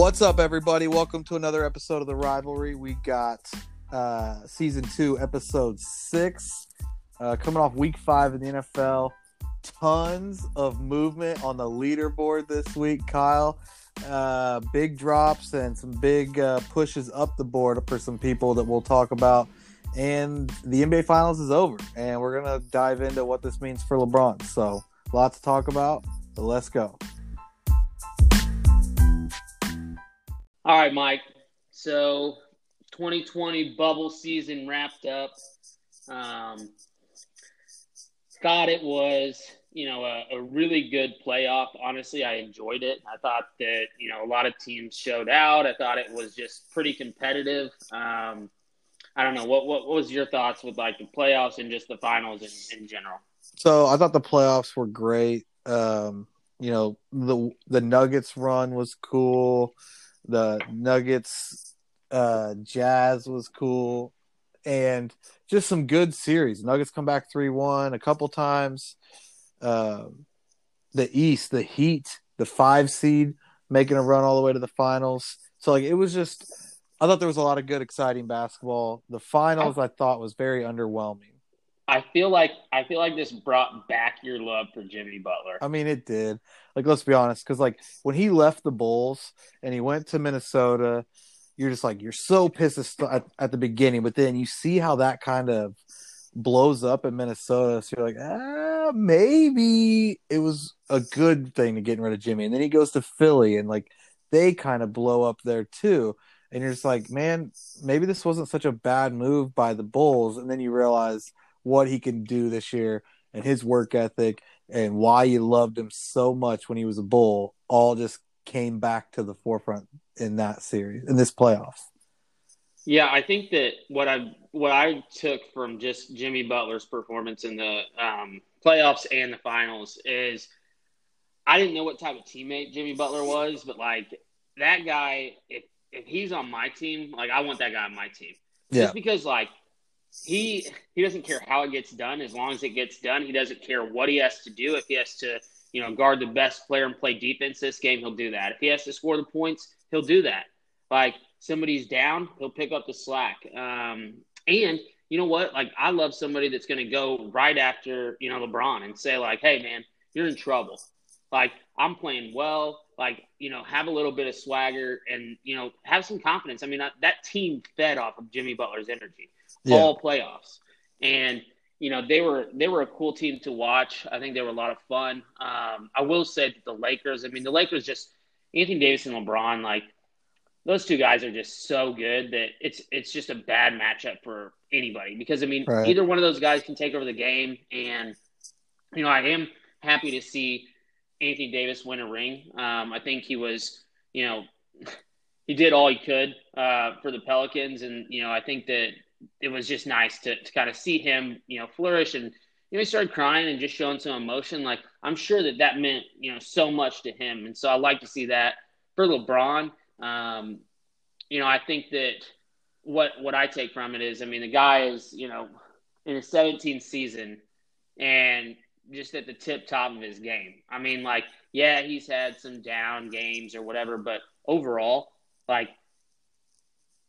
What's up, everybody? Welcome to another episode of the Rivalry. We got uh, season two, episode six, uh, coming off week five in the NFL. Tons of movement on the leaderboard this week, Kyle. Uh, big drops and some big uh, pushes up the board for some people that we'll talk about. And the NBA Finals is over, and we're gonna dive into what this means for LeBron. So, lots to talk about. So let's go. All right, Mike. So 2020 bubble season wrapped up. Um, God, it was you know a, a, really good playoff. Honestly, I enjoyed it. I thought that you know a lot of teams showed out. I thought it was just pretty competitive. Um, I don't know what, what what was your thoughts with like the playoffs and just the finals in, in general. So I thought the playoffs were great. Um, you know the the Nuggets run was cool. The Nuggets uh, Jazz was cool, and just some good series. Nuggets come back three one a couple times. Uh, the East, the Heat, the five seed making a run all the way to the finals. So like it was just, I thought there was a lot of good, exciting basketball. The finals I thought was very underwhelming. I feel like I feel like this brought back your love for Jimmy Butler. I mean, it did. Like, let's be honest, because like when he left the Bulls and he went to Minnesota, you're just like you're so pissed at, at the beginning, but then you see how that kind of blows up in Minnesota. So you're like, ah, maybe it was a good thing to getting rid of Jimmy. And then he goes to Philly, and like they kind of blow up there too. And you're just like, man, maybe this wasn't such a bad move by the Bulls. And then you realize what he can do this year and his work ethic and why you loved him so much when he was a bull all just came back to the forefront in that series in this playoffs. Yeah, I think that what I what I took from just Jimmy Butler's performance in the um, playoffs and the finals is I didn't know what type of teammate Jimmy Butler was, but like that guy, if if he's on my team, like I want that guy on my team. Yeah. Just because like he he doesn't care how it gets done as long as it gets done. He doesn't care what he has to do. If he has to, you know, guard the best player and play defense this game, he'll do that. If he has to score the points, he'll do that. Like somebody's down, he'll pick up the slack. Um, and you know what? Like I love somebody that's going to go right after you know LeBron and say like, "Hey man, you're in trouble." Like I'm playing well. Like you know, have a little bit of swagger and you know have some confidence. I mean, that team fed off of Jimmy Butler's energy yeah. all playoffs. And you know they were they were a cool team to watch. I think they were a lot of fun. Um, I will say that the Lakers. I mean, the Lakers just Anthony Davis and LeBron. Like those two guys are just so good that it's it's just a bad matchup for anybody. Because I mean, right. either one of those guys can take over the game. And you know, I am happy to see Anthony Davis win a ring. Um, I think he was, you know, he did all he could uh, for the Pelicans, and you know, I think that it was just nice to, to kind of see him, you know, flourish and you know he started crying and just showing some emotion. Like I'm sure that that meant you know so much to him, and so I like to see that for LeBron. Um, you know, I think that what what I take from it is, I mean, the guy is you know in his 17th season and just at the tip top of his game. I mean, like, yeah, he's had some down games or whatever, but overall, like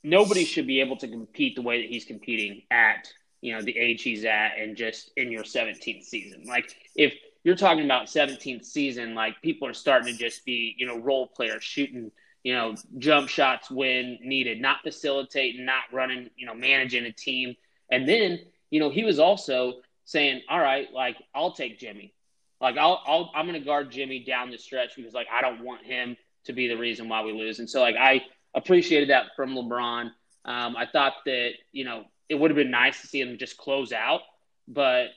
nobody should be able to compete the way that he's competing at you know the age he's at and just in your 17th season. Like if you're talking about 17th season like people are starting to just be you know role players shooting you know jump shots when needed not facilitating not running you know managing a team. And then you know he was also saying all right like i'll take jimmy. Like i'll, I'll i'm going to guard jimmy down the stretch because like i don't want him to be the reason why we lose. And so like i appreciated that from LeBron. Um, I thought that you know it would have been nice to see him just close out, but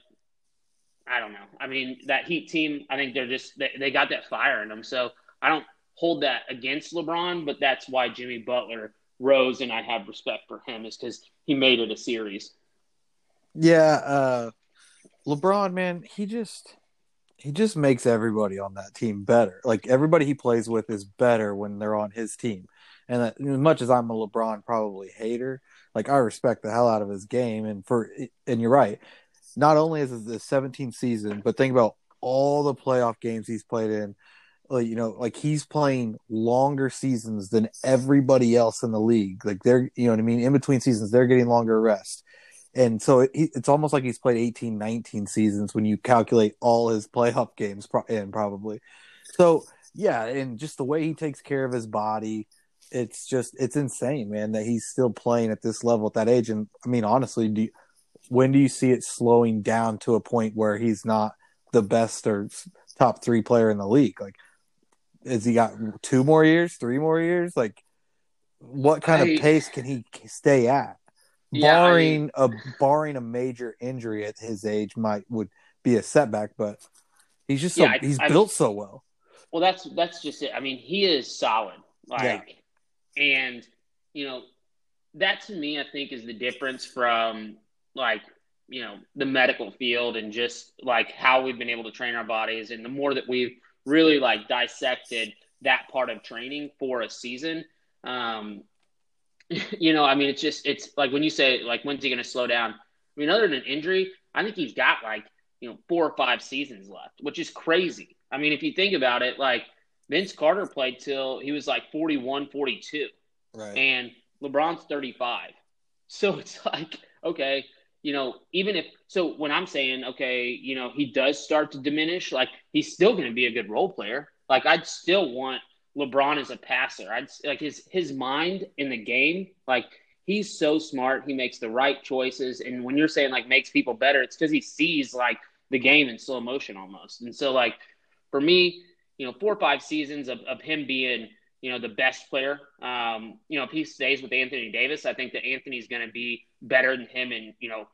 I don't know. I mean, that Heat team, I think they're just they, they got that fire in them. So I don't hold that against LeBron, but that's why Jimmy Butler rose, and I have respect for him is because he made it a series. Yeah, uh, LeBron, man, he just he just makes everybody on that team better. Like everybody he plays with is better when they're on his team. And uh, as much as I'm a LeBron probably hater, like I respect the hell out of his game. And for and you're right, not only is it the 17th season, but think about all the playoff games he's played in. like, you know, like he's playing longer seasons than everybody else in the league. Like they're, you know what I mean? In between seasons, they're getting longer rest. And so it, it's almost like he's played 18, 19 seasons when you calculate all his playoff games in probably. So yeah, and just the way he takes care of his body, it's just it's insane, man, that he's still playing at this level at that age. And I mean, honestly, do you, when do you see it slowing down to a point where he's not the best or top three player in the league? Like, has he got two more years, three more years? Like, what kind I, of pace can he stay at? Yeah, barring I mean, a barring a major injury at his age, might would be a setback, but he's just so yeah, he's I, built so well. Well, that's that's just it. I mean, he is solid. Like, yeah. And you know, that to me, I think, is the difference from like you know the medical field and just like how we've been able to train our bodies, and the more that we've really like dissected that part of training for a season. Um, you know, I mean, it's just it's like when you say like when's he going to slow down? I mean, other than injury, I think he's got like you know four or five seasons left, which is crazy. I mean, if you think about it, like Vince Carter played till he was like 41, 42. Right. And LeBron's 35. So it's like, okay, you know, even if so when I'm saying, okay, you know, he does start to diminish, like he's still gonna be a good role player. Like I'd still want LeBron as a passer. I'd like his his mind in the game, like he's so smart. He makes the right choices. And when you're saying like makes people better, it's because he sees like the game in slow motion almost. And so like for me, you know, four or five seasons of, of him being, you know, the best player. Um, you know, if he stays with Anthony Davis, I think that Anthony's going to be better than him in, you know,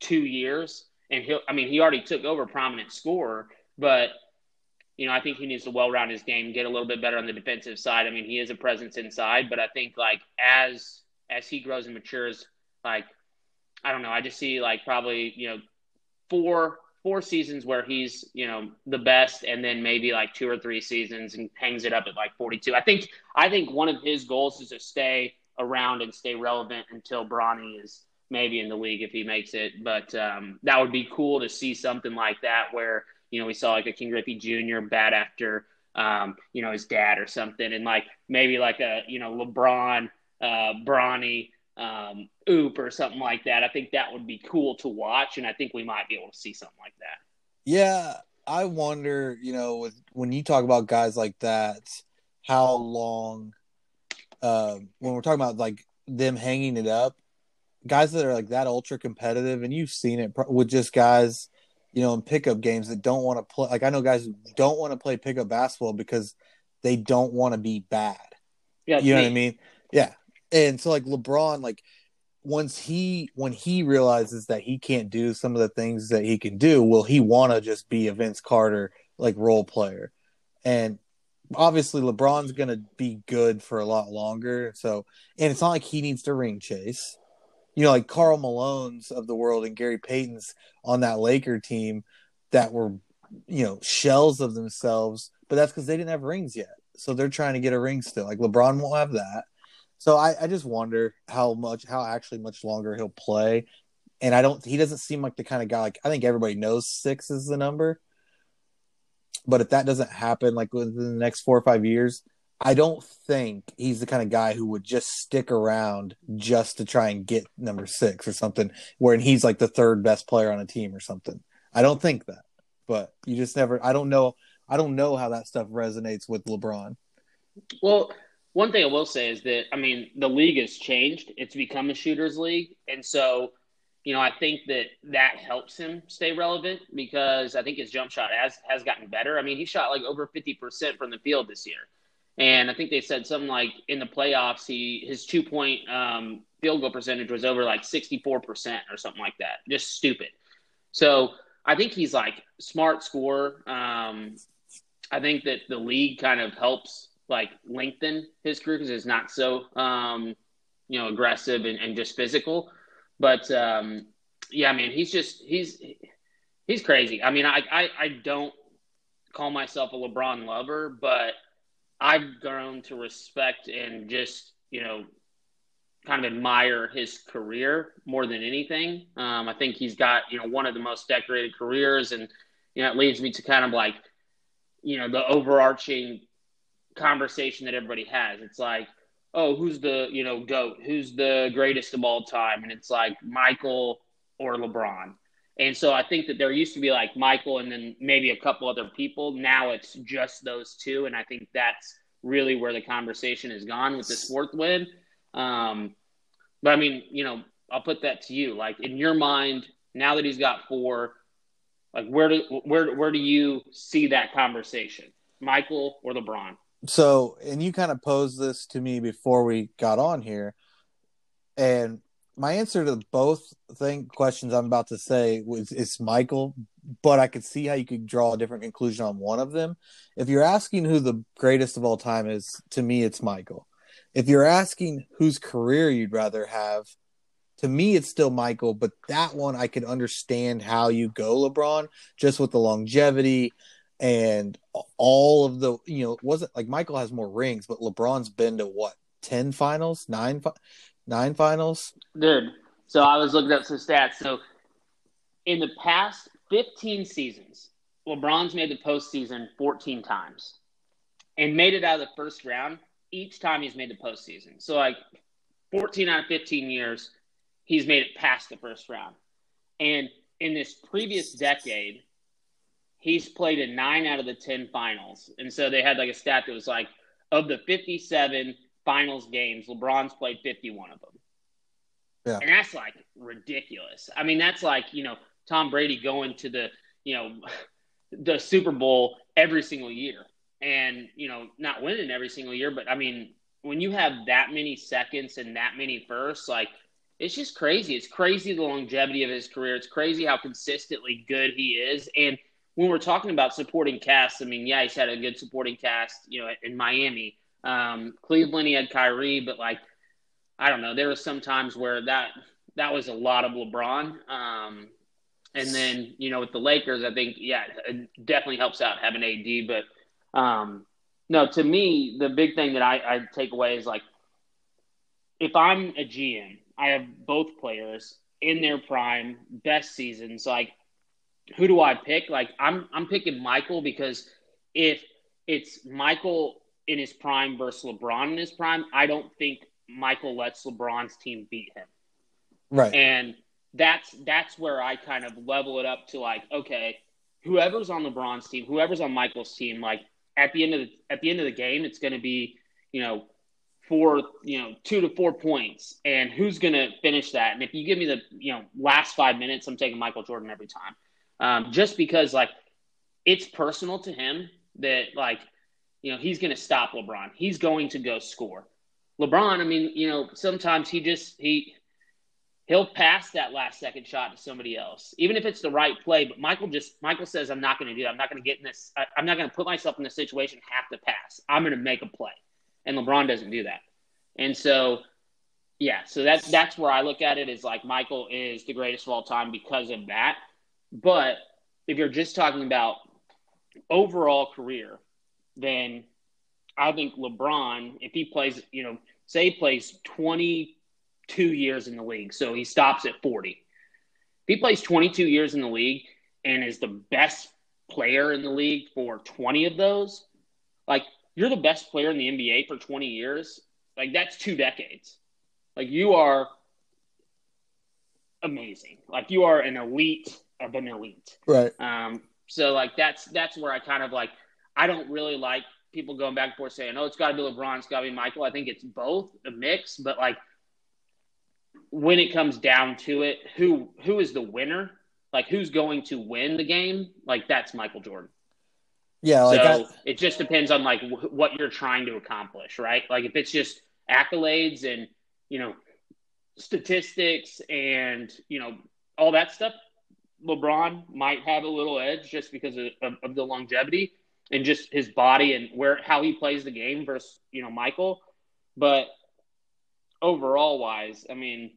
two years. And he'll, I mean, he already took over prominent scorer, but, you know, I think he needs to well round his game, get a little bit better on the defensive side. I mean, he is a presence inside, but I think like as, as he grows and matures, like, I don't know, I just see like probably, you know, four four seasons where he's you know the best and then maybe like two or three seasons and hangs it up at like 42 i think i think one of his goals is to stay around and stay relevant until bronny is maybe in the league if he makes it. But um, that would be cool to see something like that where you know we saw like a Ken Griffey jr bad after um, you know his dad or something. And like maybe like a you know lebron uh, bronny um, oop or something like that. I think that would be cool to watch, and I think we might be able to see something like that. Yeah, I wonder, you know, with, when you talk about guys like that, how long, uh, when we're talking about like them hanging it up, guys that are like that ultra competitive, and you've seen it with just guys, you know, in pickup games that don't want to play. Like I know guys who don't want to play pickup basketball because they don't want to be bad. Yeah, you know me. what I mean. Yeah, and so like LeBron, like once he when he realizes that he can't do some of the things that he can do, will he want to just be a Vince Carter like role player? And obviously LeBron's going to be good for a lot longer. So, and it's not like he needs to ring chase. You know, like Karl Malone's of the world and Gary Payton's on that Laker team that were, you know, shells of themselves, but that's because they didn't have rings yet. So they're trying to get a ring still. Like LeBron won't have that. So I, I just wonder how much, how actually much longer he'll play. And I don't, he doesn't seem like the kind of guy, like, I think everybody knows six is the number. But if that doesn't happen, like within the next four or five years, I don't think he's the kind of guy who would just stick around just to try and get number six or something, where he's like the third best player on a team or something. I don't think that, but you just never. I don't know. I don't know how that stuff resonates with LeBron. Well, one thing I will say is that I mean the league has changed. It's become a shooters league, and so you know I think that that helps him stay relevant because I think his jump shot has has gotten better. I mean he shot like over fifty percent from the field this year, and I think they said something like in the playoffs he his two point um, field goal percentage was over like sixty four percent or something like that. Just stupid. So I think he's like smart scorer. Um, I think that the league kind of helps like lengthen his career because it's not so um, you know aggressive and, and just physical. But um, yeah, I mean he's just he's he's crazy. I mean I, I I don't call myself a LeBron lover, but I've grown to respect and just you know kind of admire his career more than anything. Um, I think he's got you know one of the most decorated careers, and you know it leads me to kind of like you know the overarching conversation that everybody has. It's like, oh, who's the you know goat? Who's the greatest of all time? And it's like Michael or LeBron. And so I think that there used to be like Michael and then maybe a couple other people. Now it's just those two, and I think that's really where the conversation has gone with this fourth win. Um, but I mean, you know, I'll put that to you. Like in your mind, now that he's got four, like where do where where do you see that conversation, Michael or LeBron? So, and you kind of posed this to me before we got on here, and my answer to both thing questions I'm about to say was is Michael, but I could see how you could draw a different conclusion on one of them. If you're asking who the greatest of all time is, to me it's Michael. If you're asking whose career you'd rather have, to me it's still Michael, but that one I could understand how you go LeBron just with the longevity and all of the you know it wasn't like Michael has more rings, but LeBron's been to what 10 finals, 9 nine finals. Dude, so I was looking up some stats. So in the past 15 seasons, LeBron's made the postseason 14 times and made it out of the first round each time he's made the postseason. So like 14 out of 15 years, he's made it past the first round. And in this previous decade, he's played in nine out of the 10 finals. And so they had like a stat that was like, of the 57 finals games, LeBron's played 51 of them. Yeah. And that's like ridiculous. I mean, that's like, you know, Tom Brady going to the, you know, the Super Bowl every single year and, you know, not winning every single year. But I mean, when you have that many seconds and that many firsts, like, it's just crazy. It's crazy the longevity of his career. It's crazy how consistently good he is. And when we're talking about supporting cast, I mean, yeah, he's had a good supporting cast, you know, in Miami. Um, Cleveland, he had Kyrie, but like, I don't know. There was some times where that that was a lot of LeBron. Um, and then you know with the Lakers, I think yeah, it definitely helps out having AD. But um, no, to me, the big thing that I, I take away is like, if I'm a GM, I have both players in their prime, best seasons. Like, who do I pick? Like, I'm I'm picking Michael because if it's Michael in his prime versus LeBron in his prime, I don't think Michael lets LeBron's team beat him. Right. And that's that's where I kind of level it up to like, okay, whoever's on LeBron's team, whoever's on Michael's team, like at the end of the at the end of the game, it's gonna be, you know, four, you know, two to four points. And who's gonna finish that? And if you give me the, you know, last five minutes, I'm taking Michael Jordan every time. Um, just because like it's personal to him that like you know, he's going to stop LeBron. He's going to go score. LeBron, I mean, you know, sometimes he just he he'll pass that last second shot to somebody else, even if it's the right play. But Michael just Michael says, "I'm not going to do that. I'm not going to get in this. I, am not going to put myself in this situation have to pass. I'm going to make a play." And LeBron doesn't do that. And so, yeah, so that's that's where I look at it is like Michael is the greatest of all time because of that. But if you're just talking about overall career, then I think LeBron, if he plays, you know, say he plays 22 years in the league, so he stops at 40. If he plays 22 years in the league and is the best player in the league for 20 of those, like you're the best player in the NBA for 20 years, like that's two decades. Like you are amazing. Like you are an elite of an elite. Right. Um, so like that's that's where I kind of like – I don't really like people going back and forth saying, "Oh, it's got to be LeBron, it's got to be Michael." I think it's both a mix, but like when it comes down to it, who who is the winner? Like who's going to win the game? Like that's Michael Jordan. Yeah, like so I, it just depends on like w- what you're trying to accomplish, right? Like if it's just accolades and you know statistics and you know all that stuff, LeBron might have a little edge just because of, of, of the longevity and just his body and where how he plays the game versus you know Michael. But overall wise, I mean,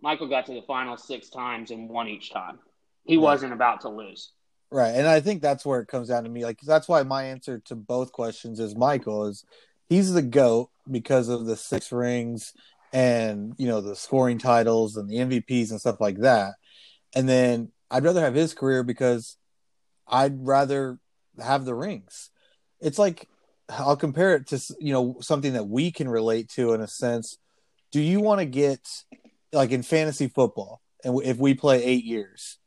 Michael got to the final six times and won each time. He right. wasn't about to lose. Right, and I think that's where it comes down to me. Like that's why my answer to both questions is Michael is he's the goat because of the six rings and you know the scoring titles and the MVPs and stuff like that. And then I'd rather have his career because I'd rather have the rings. it's like I'll compare it to you know something that we can relate to in a sense. Do you want to get like in fantasy football, and if we play eight years,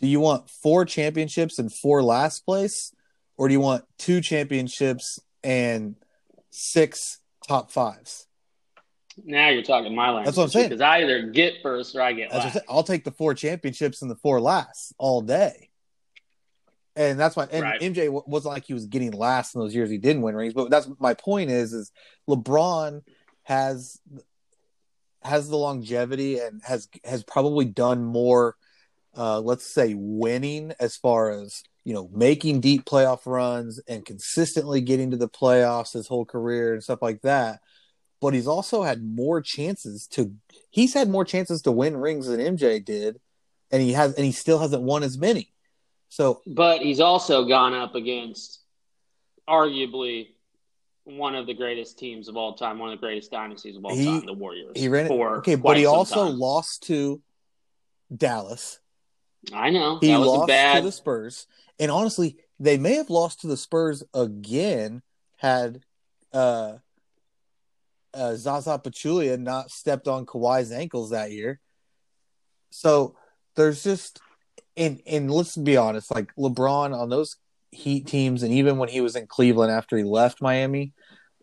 do you want four championships and four last place, or do you want two championships and six top fives? Now you're talking my language. That's what I'm saying. Because I either get first or I get That's last. I'll take the four championships and the four last all day. And that's why and Right. MJ wasn't like he was getting last in those years he didn't win rings, but that's my point is is LeBron has has the longevity and has has probably done more uh let's say winning as far as you know making deep playoff runs and consistently getting to the playoffs his whole career and stuff like that but he's also had more chances to he's had more chances to win rings than MJ did and he has and he still hasn't won as many so But he's also gone up against arguably one of the greatest teams of all time, one of the greatest dynasties of all He- time, the Warriors. he ran it for okay but he also time. lost to Dallas I know He that was lost bad. to the Spurs, and honestly, they may have lost to the Spurs again had uh, uh, Zaza Pachulia not stepped on Kawhi's ankles that year. So there's just and and let's be honest, like LeBron on those Heat teams, and even when he was in Cleveland after he left Miami,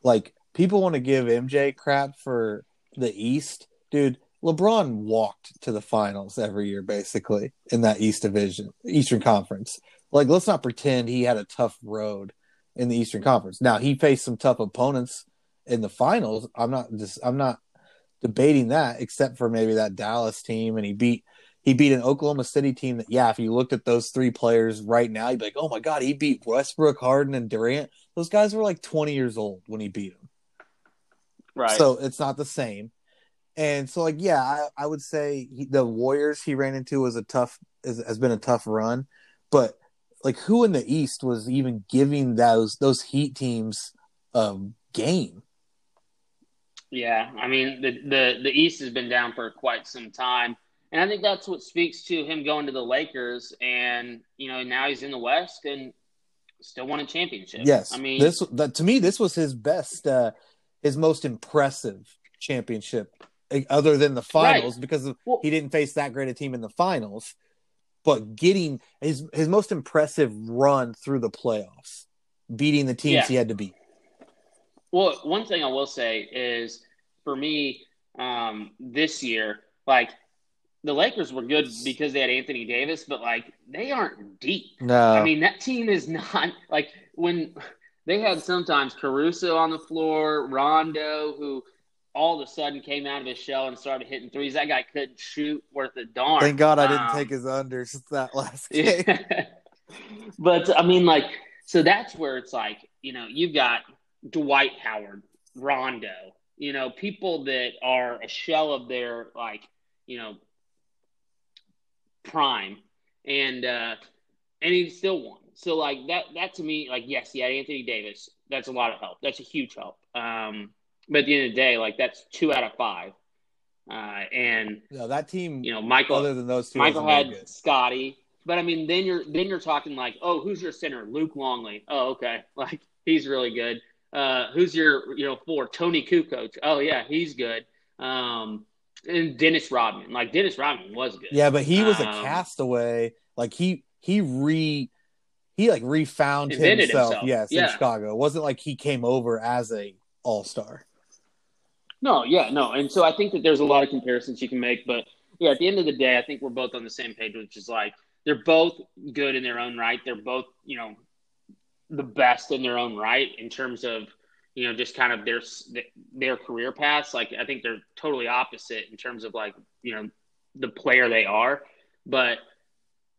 like people want to give MJ crap for the East, dude. LeBron walked to the finals every year, basically, in that East Division, Eastern Conference. Like, let's not pretend he had a tough road in the Eastern Conference. Now, he faced some tough opponents in the finals. I'm not just, I'm not debating that, except for maybe that Dallas team, and he beat he beat an Oklahoma City team that, yeah, if you looked at those three players right now, you'd be like, oh my god, he beat Westbrook, Harden, and Durant. Those guys were like 20 years old when he beat them. right. So it's not the same. And so, like, yeah, I, I would say he, the Warriors he ran into was a tough is, has been a tough run, but like, who in the East was even giving those those Heat teams a game? Yeah, I mean the the the East has been down for quite some time, and I think that's what speaks to him going to the Lakers, and you know now he's in the West and still won a championship. Yes, I mean this that to me this was his best, uh, his most impressive championship, eh, other than the finals, because Well- he didn't face that great a team in the finals. But getting his his most impressive run through the playoffs, beating the teams Yeah. he had to beat. Well, one thing I will say is for me, um, this year, like the Lakers were good because they had Anthony Davis, but like they aren't deep. No, I mean, that team is not like when they had sometimes Caruso on the floor, Rondo, who all of a sudden came out of his shell and started hitting threes. That guy couldn't shoot worth a darn. Thank God I didn't Um, take his unders that last game. yeah. but I mean, like, so that's where it's like, you know, you've got Dwight Howard, Rondo, you know, people that are a shell of their like, you know, prime, and uh, and he still won. So like that, that to me, like, yes, he had Anthony Davis. That's a lot of help. That's a huge help. Um, but at the end of the day, like, that's two out of five. Uh, and No, that team, you know, Michael other than those two, Michael had Scottie, but I mean, then you're then you're talking like, oh, who's your center? Luke Longley. Oh, okay, like he's really good. Uh, who's your you know four? Toni Kukoc. Oh yeah, he's good. Um, and Dennis Rodman. Like Dennis Rodman was good. Yeah, but he was a Um, castaway. Like he he re he like refound himself. himself. Yes, in Chicago. It wasn't like he came over as a all star. No, yeah, no, and so I think that there's a lot of comparisons you can make, but yeah, at the end of the day, I think we're both on the same page, which is like they're both good in their own right. They're both, you know, the best in their own right in terms of, you know, just kind of their their career paths. Like I think they're totally opposite in terms of like, you know, the player they are. But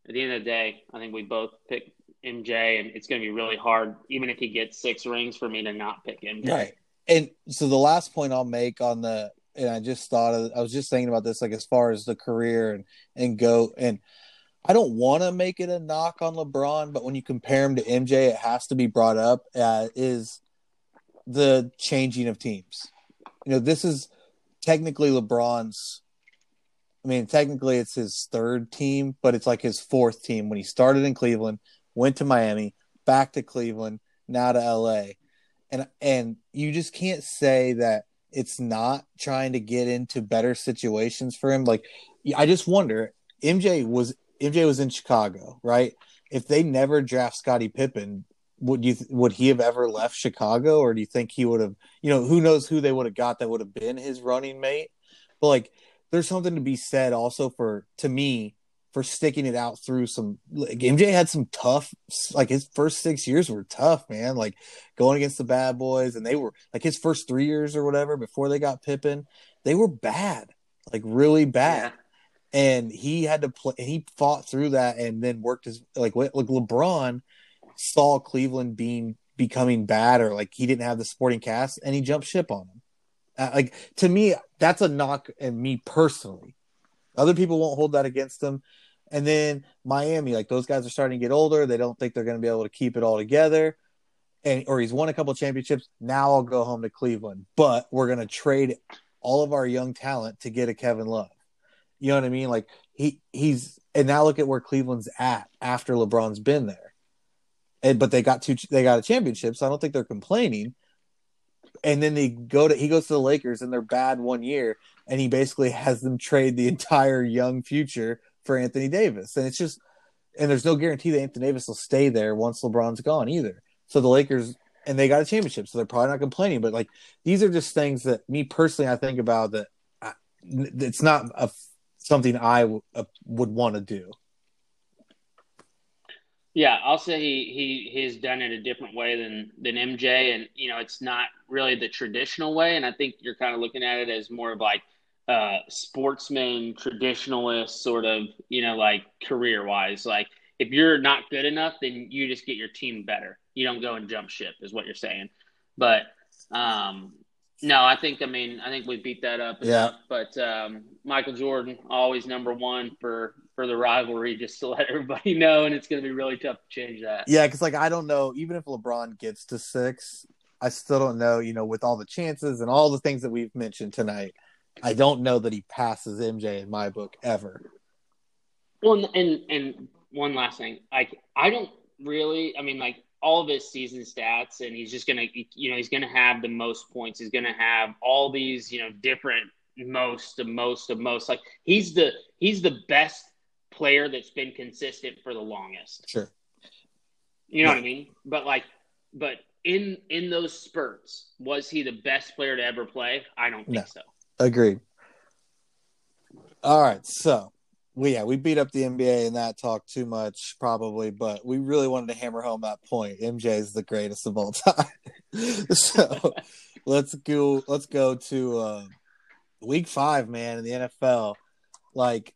at the end of the day, I think we both pick MJ, and it's going to be really hard, even if he gets six rings, for me to not pick MJ. Right. And so the last point I'll make on the and I just thought of I was just thinking about this like as far as the career and and go and I don't want to make it a knock on LeBron, but when you compare him to MJ, it has to be brought up. Uh, is the changing of teams? You know, this is technically LeBron's. I mean, technically it's his third team, but it's like his fourth team when he started in Cleveland, went to Miami, back to Cleveland, now to LA. And and you just can't say that it's not trying to get into better situations for him. Like I just wonder, MJ was MJ was in Chicago, right? If they never draft Scottie Pippen, would you would he have ever left Chicago, or do you think he would have? You know, who knows who they would have got that would have been his running mate? But like, there's something to be said also for to me for sticking it out through some. Like, MJ had some tough, like his first six years were tough, man. Like going against the bad boys, and they were like his first three years or whatever before they got Pippen, they were bad, like really bad. Yeah and he had to play. He fought through that and then worked his like like LeBron saw Cleveland being becoming bad or like he didn't have the sporting cast and he jumped ship on him. Uh, like to me, that's a knock and me personally. Other people won't hold that against them. And then Miami, like those guys are starting to get older. They don't think they're going to be able to keep it all together. And or he's won a couple championships. Now I'll go home to Cleveland, but we're going to trade all of our young talent to get a Kevin Love. You know what I mean? Like he he's and now look at where Cleveland's at after LeBron's been there. And but they got two they got a championship, so I don't think they're complaining. And then they go to he goes to the Lakers and they're bad one year, and he basically has them trade the entire young future for Anthony Davis. And it's just and there's no guarantee that Anthony Davis will stay there once LeBron's gone either. So the Lakers and they got a championship, so they're probably not complaining. But like these are just things that me personally I think about that it's not a something I w- uh, would want to do. Yeah, I'll say he he he's done it a different way than than MJ, and you know it's not really the traditional way. And I think you're kind of looking at it as more of like uh, sportsman, traditionalist sort of, you know, like career wise. Like if you're not good enough, then you just get your team better. You don't go and jump ship, is what you're saying. But um, no, I think I mean I think we beat that up. Yeah. But um, Michael Jordan always number one for for the rivalry, just to let everybody know, and it's going to be really tough to change that. Yeah, because like I don't know, even if LeBron gets to six, I still don't know. You know, with all the chances and all the things that we've mentioned tonight, I don't know that he passes MJ in my book ever. Well, and and one last thing, like I don't really. I mean, like all of his season stats and he's just going to you know he's going to have the most points. He's going to have all these you know different most the most of most. Like he's the he's the best player that's been consistent for the longest. Sure. You know yeah. what i mean? But like but in in those spurts was he the best player to ever play? I don't think no. so. Agreed. All right so we yeah we beat up the NBA and that talk too much probably, but we really wanted to hammer home that point. MJ is the greatest of all time. so let's go let's go to uh, week five, man, in the NFL. Like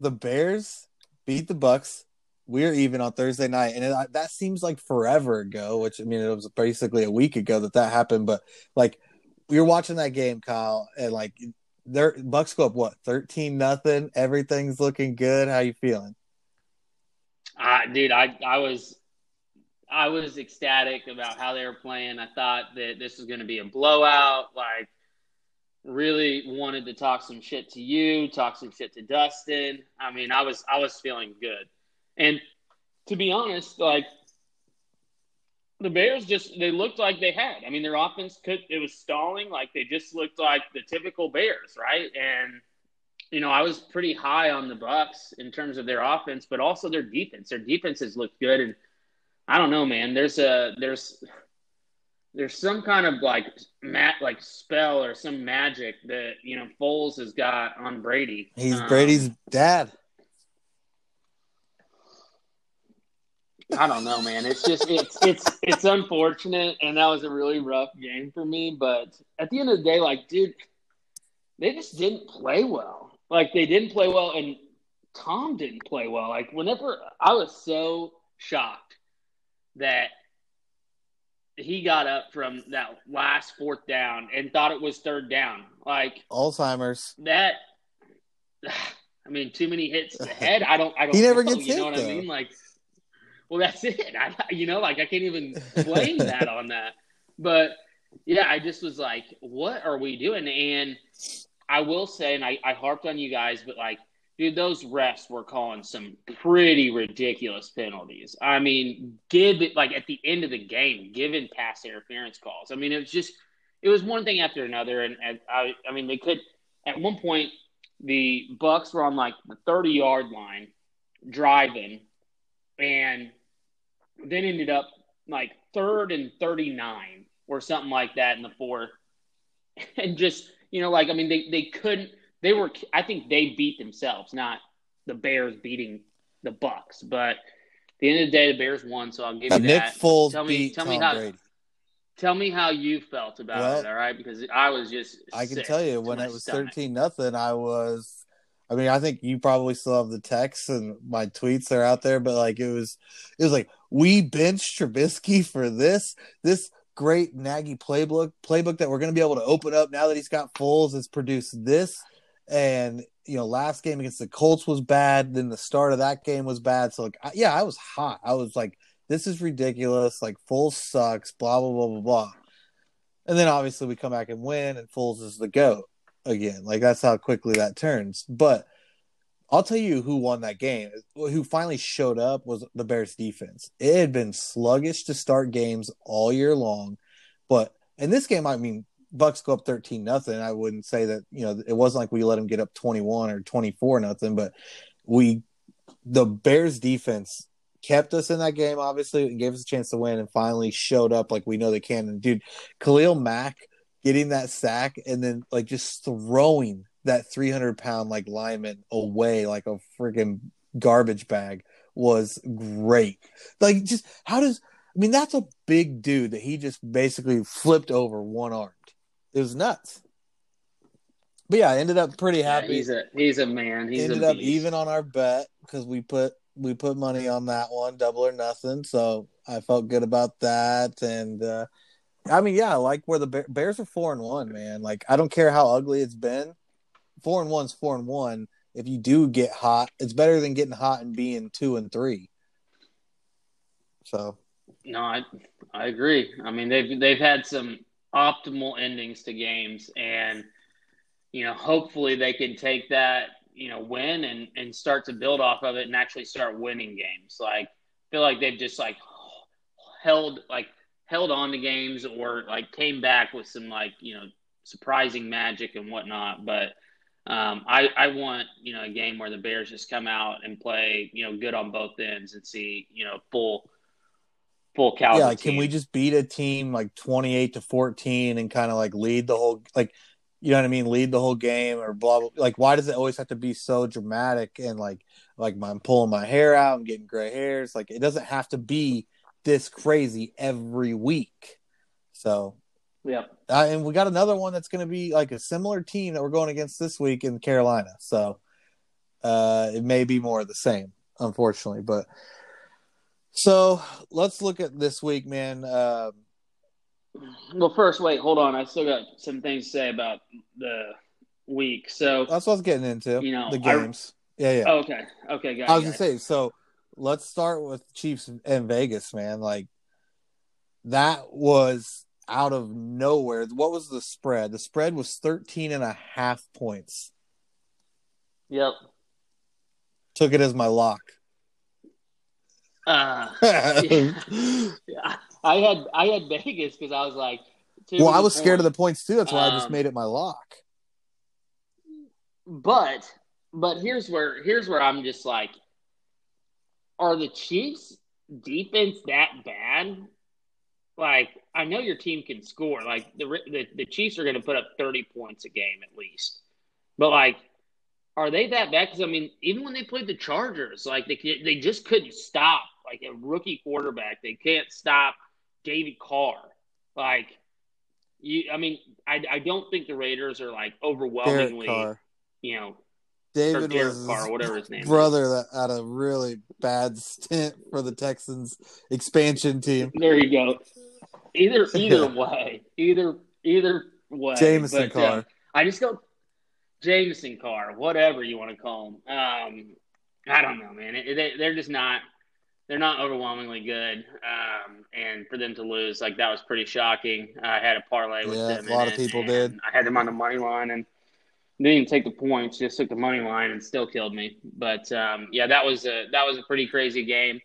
the Bears beat the Bucks. We're even on Thursday night, and it, that seems like forever ago. Which I mean, it was basically a week ago that that happened. But like, we were watching that game, Kyle, and like their Bucks go up what thirteen nothing. Everything's looking good. How you feeling? Uh, dude, I I was I was ecstatic about how they were playing. I thought that this was going to be a blowout. Like, really wanted to talk some shit to you, talk some shit to Dustin. I mean, I was I was feeling good, and to be honest, like the Bears just they looked like they had. I mean, their offense could it was stalling, like they just looked like the typical Bears, right? And you know, I was pretty high on the Bucks in terms of their offense, but also their defense. Their defense has looked good, and I don't know, man. There's a there's there's some kind of like mat like spell or some magic that you know Foles has got on Brady. He's um, Brady's dad. I don't know, man. It's just it's it's it's unfortunate, and that was a really rough game for me. But at the end of the day, like, dude, they just didn't play well. Like they didn't play well, and Tom didn't play well. Like whenever I was so shocked that he got up from that last fourth down and thought it was third down. Like Alzheimer's. That I mean, too many hits to the head. I don't. I don't. He never know, gets you hit. know what though. I mean? Like well, that's it. I, you know, like I can't even blame that on that. But yeah, I just was like, what are we doing? And I will say, and I, I harped on you guys, but like dude, those refs were calling some pretty ridiculous penalties. I mean, give it like at the end of the game, given pass interference calls. I mean, it was just it was one thing after another, and, and I, I mean, they could at one point the Bucks were on like the thirty yard line driving, and then ended up like third and thirty nine or something like that in the fourth, and just you know, like I mean, they they couldn't they were I think they beat themselves, not the Bears beating the Bucks. But at the end of the day, the Bears won, so I'll give you Nick that. Foles tell me, beat tell Tom me how. Brady. Tell me how you felt about Well, it, all right? Because I was just. I can tell you when it was thirteen nothing, I was. I mean, I think you probably still have the texts and my tweets are out there, but like it was, it was like we benched Trubisky for this, this great Nagy playbook, playbook that we're going to be able to open up now that he's got Foles has produced this, and you know, last game against the Colts was bad, then the start of that game was bad. So like, I, yeah, I was hot. I was like, this is ridiculous. Like Foles sucks. Blah blah blah blah blah. And then obviously we come back and win, and Foles is the goat again. Like that's how quickly that turns. But I'll tell you who won that game. Who finally showed up was the Bears defense. It had been sluggish to start games all year long, but in this game, I mean, Bucks go up thirteen nothing. I wouldn't say that you know it wasn't like we let them get up twenty one or twenty four nothing, but we the Bears defense kept us in that game, obviously, and gave us a chance to win, and finally showed up like we know they can. And dude, Khalil Mack getting that sack and then like just throwing that 300 pound like lineman away like a freaking garbage bag was great. Like, just how does I mean that's a big dude that he just basically flipped over one armed. It was nuts. But yeah, I ended up pretty Yeah, happy. he's a he's a man. He's ended a up even on our bet because we put we put money on that one, double or nothing. So I felt good about that. And uh I mean, yeah, like where the Bear- Bears are four and one, man. Like I don't care how ugly it's been. Four and one's four and one. If you do get hot, it's better than getting hot and being two and three. So No, I I agree. I mean, they've they've had some optimal endings to games, and you know, hopefully they can take that you know win and and start to build off of it and actually start winning games. Like, feel like they've just like held like held on to games or like came back with some like you know surprising magic and whatnot, but. Um, I, I want you know a game where the Bears just come out and play you know good on both ends and see you know full full caliber. yeah, like, can we just beat a team like twenty eight to fourteen and kind of like lead the whole like you know what I mean, lead the whole game or blah blah like why does it always have to be so dramatic and like like I'm pulling my hair out, I'm getting gray hairs. Like it doesn't have to be this crazy every week. So yeah. uh, and we got another one that's going to be like a similar team that we're going against this week in Carolina. So uh, it may be more of the same, unfortunately. But so let's look at this week, man. Um, Well, first, wait, hold on. I still got some things to say about the week. So, that's what I was getting into. You know, the I- games. yeah, yeah. oh, okay, okay, got I was gonna say. So let's start with Chiefs and Vegas, man. Like that was out of nowhere. What was the spread? The spread was 13 and a half points. Yep. Took it as my lock. Uh, well, yeah, I had I had Vegas because I was like, well, I was scared of the points. too. That's why I just Um, made it my lock. But but here's where here's where I'm just like, are the Chiefs defense that bad? Like I know your team can score. Like the the, the Chiefs are going to put up 30 points a game at least. But like, are they that bad? Because I mean, even when they played the Chargers, like they they just couldn't stop like a rookie quarterback. They can't stop David Carr. Like you, I mean, I, I don't think the Raiders are like overwhelmingly, you know, David was Carr, whatever his name is. brother that had a really bad stint for the Texans expansion team. There you go. Either either way, either either way. Jameson But, uh, I just don't. Jameson Carr, whatever you want to call him. Um, I don't know, man. It, they, they're just not. They're not overwhelmingly good, um, and for them to lose, like that was pretty shocking. I had a parlay with Yeah, them. a lot of people did. I had them on the money line, and didn't even take the points, just took the money line and still killed me. But um, yeah, that was a that was a pretty crazy game.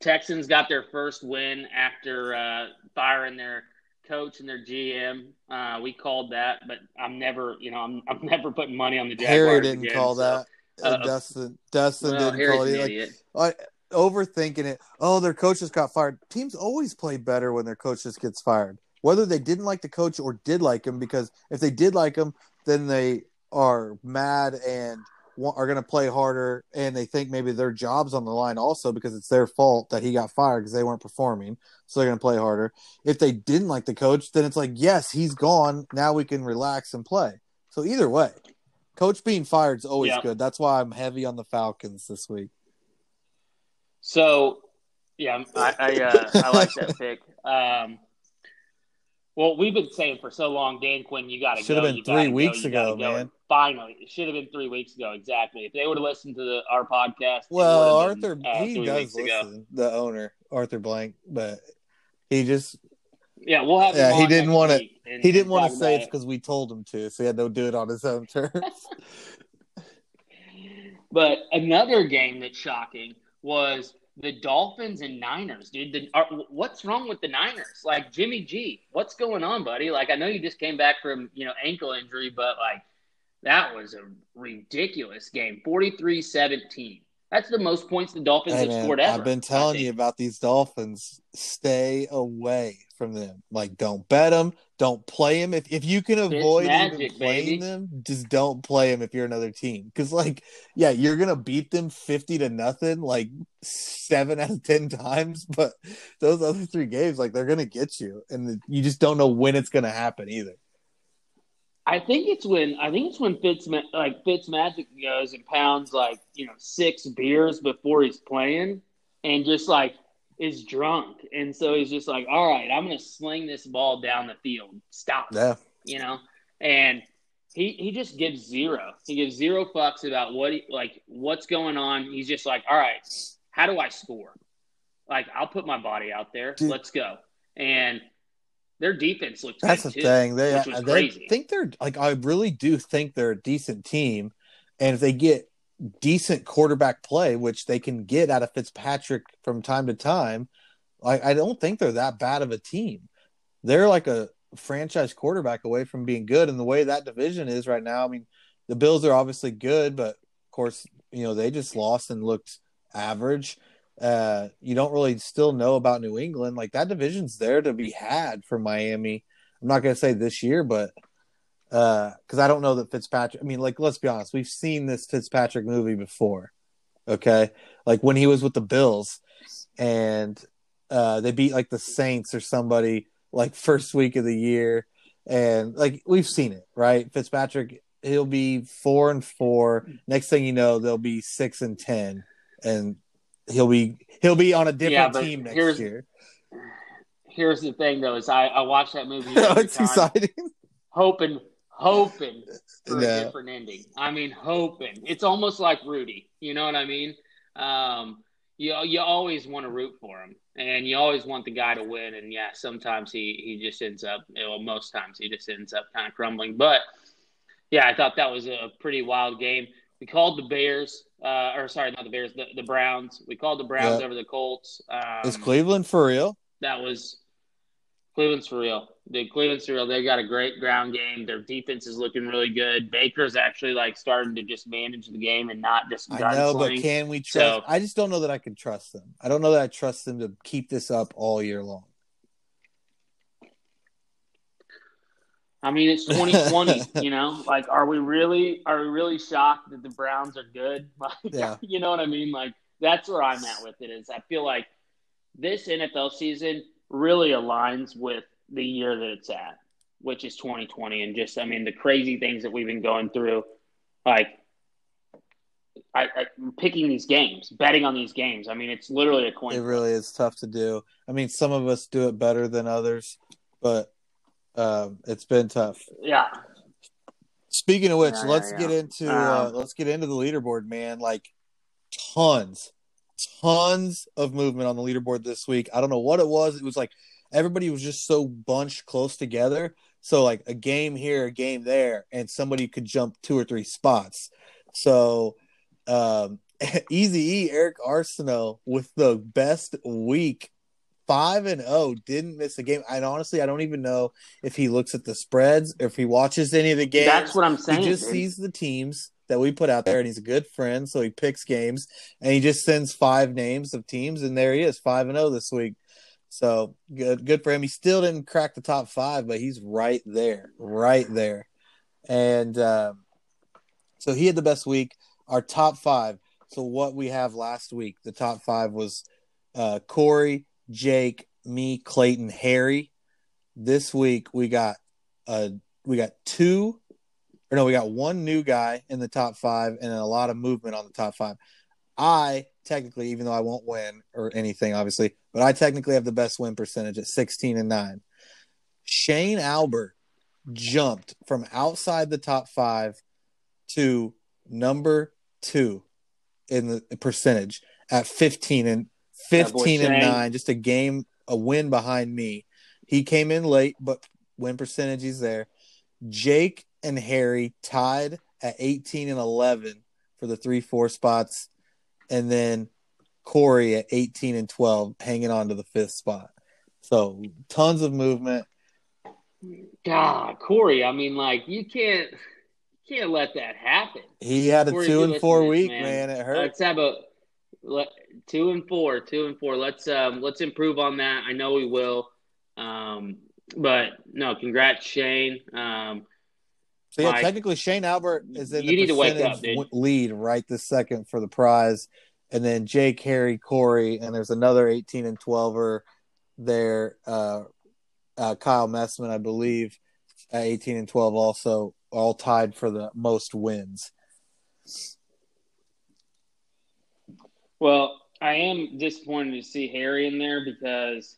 Texans got their first win after uh, firing their coach and their GM. Uh, we called that, but I'm never, you know, I'm, I'm never putting money on the Jaguars. Harry didn't again, call so, that. uh, Dustin Dustin well, didn't Harry's call it. Like. I, overthinking it. Oh, their coach just got fired. Teams always play better when their coach just gets fired, whether they didn't like the coach or did like him. Because if they did like him, then they are mad and wa- are going to play harder, and they think maybe their job's on the line also because it's their fault that he got fired because they weren't performing. So they're going to play harder. If they didn't like the coach, then it's like, yes, he's gone. Now we can relax and play. So either way, coach being fired is always Yeah. good. That's why I'm heavy on the Falcons this week. So, yeah, I I, uh, I like that pick. Um, well, we've been saying for so long, Dan Quinn, you got to go. It should have been three weeks gotta ago, man. And Finally, it should have been three weeks ago. Exactly. If they would have listened to the, our podcast, Well, have been, Arthur, uh, he does weeks ago. listen. The owner, Arthur Blank, but he just Yeah, we'll have. Yeah, he didn't wanna- he didn't want to say it's because we told him to, so he had to do it on his own terms. But another game that's shocking was the Dolphins and Niners, dude. The, are, what's wrong with the Niners? Like Jimmy G, what's going on, buddy? Like I know you just came back from you know ankle injury, but like that was a ridiculous game, 43-17. That's the most points the Dolphins Hey, have man, scored ever. I've been telling you about these Dolphins. Stay away from them. Like, don't bet them. Don't play them. If if you can avoid magic, playing baby. them, just don't play them if you're another team. Because like, yeah, you're gonna beat them fifty to nothing, like seven out of ten times. But those other three games, like, they're gonna get you, and you just don't know when it's gonna happen either. I think it's when I think it's when Fitz like Fitz Magic goes and pounds like you know six beers before he's playing, and just like is drunk, and so he's just like, all right, I'm gonna sling this ball down the field. Stop, Yeah, you know, and he he just gives zero. He gives zero fucks about what he like what's going on. He's just like, all right, how do I score? Like I'll put my body out there. Dude. Let's go. And their defense looks That's the too, thing. They they crazy. think they're like I really do think they're a decent team, and if they get decent quarterback play, which they can get out of Fitzpatrick from time to time, like I don't think they're that bad of a team. They're like a franchise quarterback away from being good, and the way that division is right now, I mean, the Bills are obviously good, but of course, you know they just lost and looked average. Uh, you don't really still know about New England. Like that division's there to be had for Miami. I'm not going to say this year, but because I don't know that Fitzpatrick. I mean, like let's be honest, we've seen this Fitzpatrick movie before. Okay, like when he was with the Bills, and uh, they beat like the Saints or somebody like first week of the year, and like we've seen it, right? Fitzpatrick, he'll be four and four. Next thing you know, they'll be six and ten, and he'll be he'll be on a different Yeah, team next here's- year. Here's the thing, though, is I, I watched that movie every it's time, exciting. hoping, hoping for a different ending. I mean, hoping. It's almost like Rudy. You know what I mean? Um, you you always want to root for him, and you always want the guy to win. And yeah, sometimes he he just ends up. Well, most times he just ends up kind of crumbling. But yeah, I thought that was a pretty wild game. We called the Bears, uh, or sorry, not the Bears, the, the Browns. We called the Browns Yeah. over the Colts. Um, Is Cleveland for real? that was Cleveland's for real. The Cleveland's for real. They got a great ground game. Their defense is looking really good. Baker's actually like starting to just manage the game and not just I know, but can we trust? So- I just don't know that I can trust them. I don't know that I trust them to keep this up all year long. I mean, it's 2020. you know, like, are we really are we really shocked that the Browns are good? Like, Yeah. you know what I mean? Like, that's where I'm at with it. Is I feel like this NFL season really aligns with the year that it's at, which is 2020, and just I mean the crazy things that we've been going through, like. I, I picking these games, betting on these games. I mean, it's literally a coin. It really is tough to do. I mean, some of us do it better than others, but um, it's been tough. Yeah, Speaking of which, Yeah, let's yeah, get yeah. into uh, Um, let's get into the leaderboard, man. Like tons, tons of movement on the leaderboard this week. I don't know what it was. It was like everybody was just so bunched close together. So like a game here, a game there, and somebody could jump two or three spots. So um Easy E Eric Arsenault with the best week. Five and oh, didn't miss a game. And honestly, I don't even know if he looks at the spreads, if he watches any of the games. That's what I'm saying. He just dude. sees the teams that we put out there, and he's a good friend, so he picks games, and he just sends five names of teams, and there he is, five and zero this week. So good, good for him. He still didn't crack the top five, but he's right there, right there, and um, so he had the best week. Our top five. So what we have last week, the top five was uh, Corey, Jake, me, Clayton, Harry. This week we got uh we got two or no, we got one new guy in the top five and a lot of movement on the top five. I technically, even though I won't win or anything, obviously, but I technically have the best win percentage at 16 and 9. Shane Albert jumped from outside the top five to number two in the percentage at 15 and That boy 15 and Shane. 9, just a game, a win behind me. He came in late, but win percentage he's there. Jake and Harry tied at 18 and 11 for the three, four spots. And then Corey at 18 and 12, hanging on to the fifth spot. So tons of movement. God, Corey. I mean, like you can't, you can't let that happen. He had a Corey, two and four week, man. man. It hurt. Let's have a let, two and four, two and four. Let's um let's improve on that. I know we will. Um, but no, congrats, Shane. Um, So yeah, Like, technically Shane Albert is in the need to wake percentage up, lead right this second for the prize, and then Jake, Harry, Corey, and there's another 18 and 12er there. Uh, uh, Kyle Messman, I believe, at 18 and 12, also all tied for the most wins. well, I am disappointed to see Harry in there because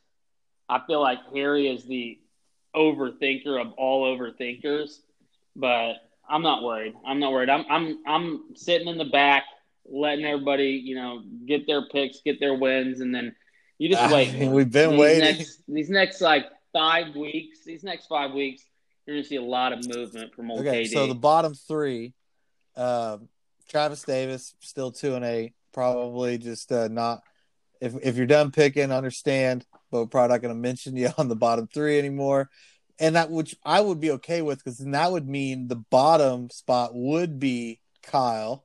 I feel like Harry is the overthinker of all overthinkers. But I'm not worried. I'm not worried. I'm I'm I'm sitting in the back, letting everybody, you know, get their picks, get their wins, and then you just I wait. mean, we've been these waiting. Next, these next like five weeks, these next five weeks, you're gonna see a lot of movement from old Okay, KD. so the bottom three, um, Travis Davis still two and eight, probably just uh, not. If if you're done picking, understand, but we're probably not going to mention you on the bottom three anymore, and that which I would be okay with because then that would mean the bottom spot would be Kyle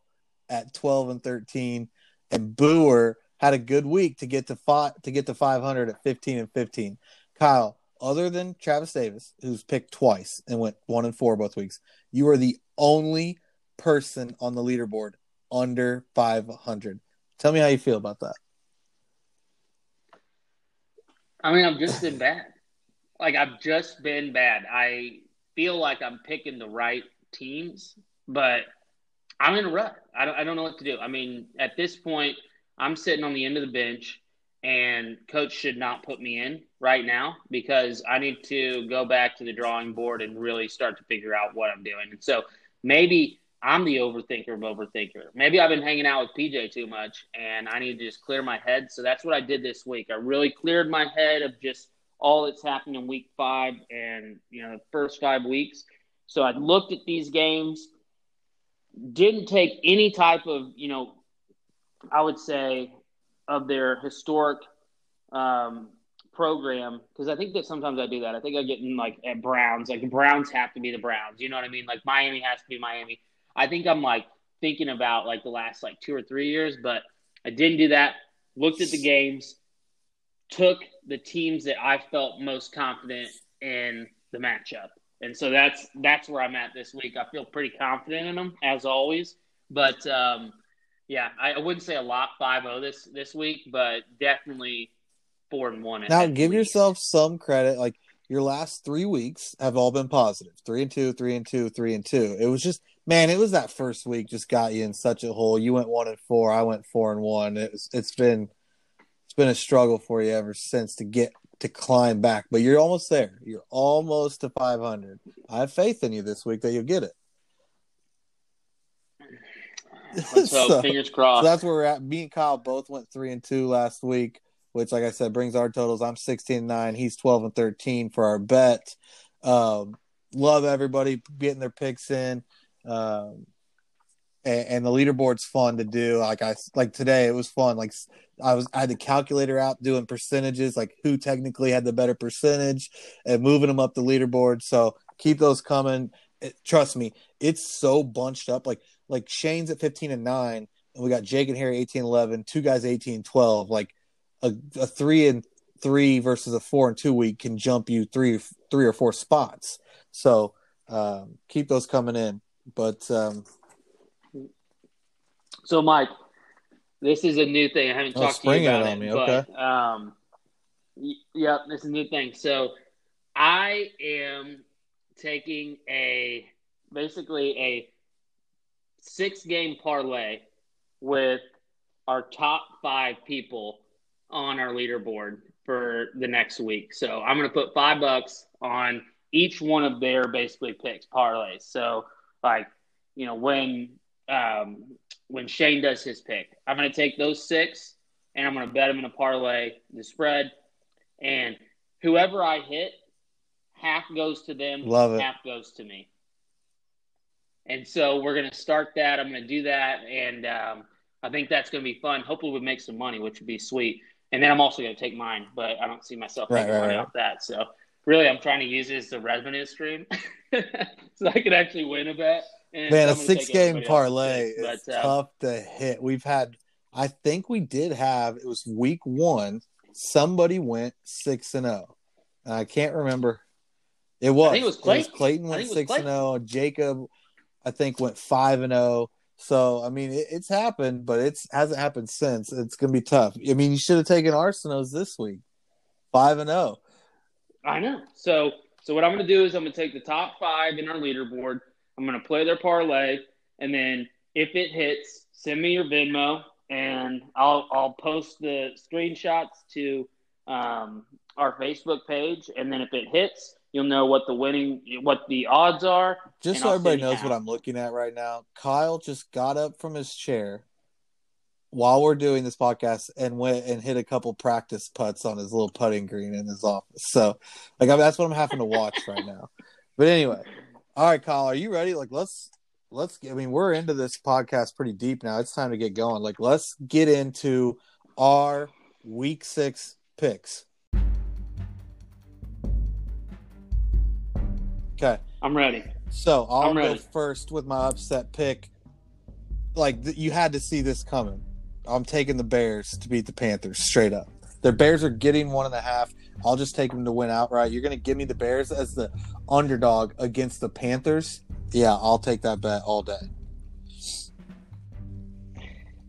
at twelve and thirteen, and Booer had a good week to get to five to get to five hundred at fifteen and fifteen. Kyle, other than Travis Davis, who's picked twice and went one and four both weeks, you are the only person on the leaderboard under 500. Tell me how you feel about that. I mean, I'm just in bad. Like I've just been bad. I feel like I'm picking the right teams, but I'm in a rut. I don't, I don't know what to do. I mean, at this point, I'm sitting on the end of the bench, and coach should not put me in right now because I need to go back to the drawing board and really start to figure out what I'm doing. And so maybe I'm the overthinker of overthinker. Maybe I've been hanging out with PJ too much and I need to just clear my head. So that's what I did this week. I really cleared my head of just all that's happened in week five and you know the first five weeks. So I looked at these games, didn't take any type of, you know, I would say of their historic um, program because I think that sometimes I do that. I think I get in like at Browns, like the Browns have to be the Browns. You know what I mean? Like Miami has to be Miami. I think I'm like thinking about like the last like two or three years, but I didn't do that. Looked at the games, took the teams that I felt most confident in the matchup, and so that's that's where I'm at this week. I feel pretty confident in them as always, but um, yeah, I, I wouldn't say a lot 5-0 this this week, but definitely four and one. Now, give least. yourself some credit. Like your last three weeks have all been positive three and two, three and two, three and two. It was just, man, it was that first week just got you in such a hole. You went one and four. I went four and one. It was, it's been, been a struggle for you ever since to get to climb back, but you're almost there. You're almost to 500. I have faith in you this week that you'll get it. Let's hope. So- Fingers So crossed. that's where we're at. Me and Kyle both went three and two last week, which, like I said, brings our totals. I'm 16 and nine. He's 12 and 13 for our bet. Um, love everybody getting their picks in. Um, and, and, the leaderboard's fun to do. Like I like today, it was fun. Like I was, I had the calculator out doing percentages, like who technically had the better percentage, and moving them up the leaderboard. So keep those coming. It, trust me, it's so bunched up. Like like Shane's at fifteen and nine, and we got Jake and Harry 18 11, two guys 18 12. Like a, a three and three versus a four and two week can jump you three three or four spots. So um, keep those coming in. But um, so, Mike, this is a new thing. I haven't oh, talked to you about it, it me. but okay. um, y- yeah, this is a new thing. So, I am taking a basically a six game parlay with our top five people on our leaderboard for the next week. So I'm going to put five bucks on each one of their basically picks parlays. So like, you know, when um, when Shane does his pick, I'm going to take those six and I'm going to bet them in a parlay, the spread, and whoever I hit, half goes to them, Love it. half goes to me. And so we're going to start that. I'm going to do that, and um, I think that's going to be fun. Hopefully, we make some money, which would be sweet. And then I'm also going to take mine, but I don't see myself right, making right, money right. off that. So really, I'm trying to use it as a revenue stream, so I can actually win a bet. Man, a six game parlay is uh, tough to hit. We've had, I think we did have. It was week one. Somebody went six and zero. Oh. I can't remember. It was. it was Clayton. It was Clayton went six and zero. Oh. Jacob, I think, went five and zero. So I mean, it, it's happened, but it's hasn't happened since. It's gonna be tough. I mean, you should have taken Arsenault this week, five and zero. Oh. I know. So so what I'm gonna do is I'm gonna take the top five in our leaderboard. I'm gonna play their parlay, and then if it hits, send me your Venmo, and I'll I'll post the screenshots to um, our Facebook page, and then if it hits, You'll know what the winning, what the odds are. Just so everybody knows what I'm looking at right now, Kyle just got up from his chair while we're doing this podcast and went and hit a couple practice putts on his little putting green in his office. So, like, that's what I'm having to watch right now. But anyway, all right, Kyle, are you ready? Like, let's let's. I mean, we're into this podcast pretty deep now. It's time to get going. Like, let's get into our week six picks. Okay. I'm ready. So I'll go first with my upset pick. Like you had to see this coming. I'm taking the Bears to beat the Panthers straight up. The Bears are getting one and a half. I'll just take them to win outright. You're going to give me the Bears as the underdog against the Panthers. Yeah, I'll take that bet all day.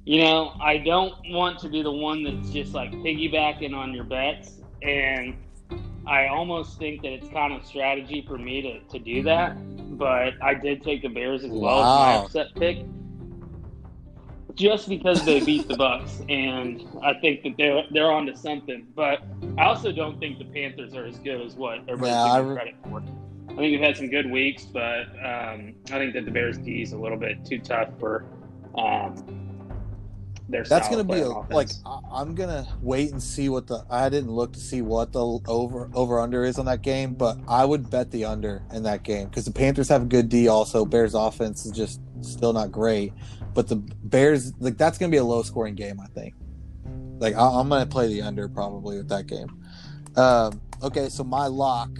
You know, I don't want to be the one that's just like piggybacking on your bets and I almost think that it's kind of strategy for me to, to do that. But I did take the Bears as well wow. as my upset pick. Just because they beat the Bucks, and I think that they're they're onto something. But I also don't think the Panthers are as good as what everybody's yeah, giving credit for. I think we've had some good weeks, but um, I think that the Bears D is a little bit too tough for um, that's going to be a, like I'm going to wait and see what the I didn't look to see what the over over under is on that game, but I would bet the under in that game because the Panthers have a good D. Also, Bears offense is just still not great, but the Bears like that's going to be a low scoring game. I think. Like I, am going to play the under probably with that game. Um, okay, so my lock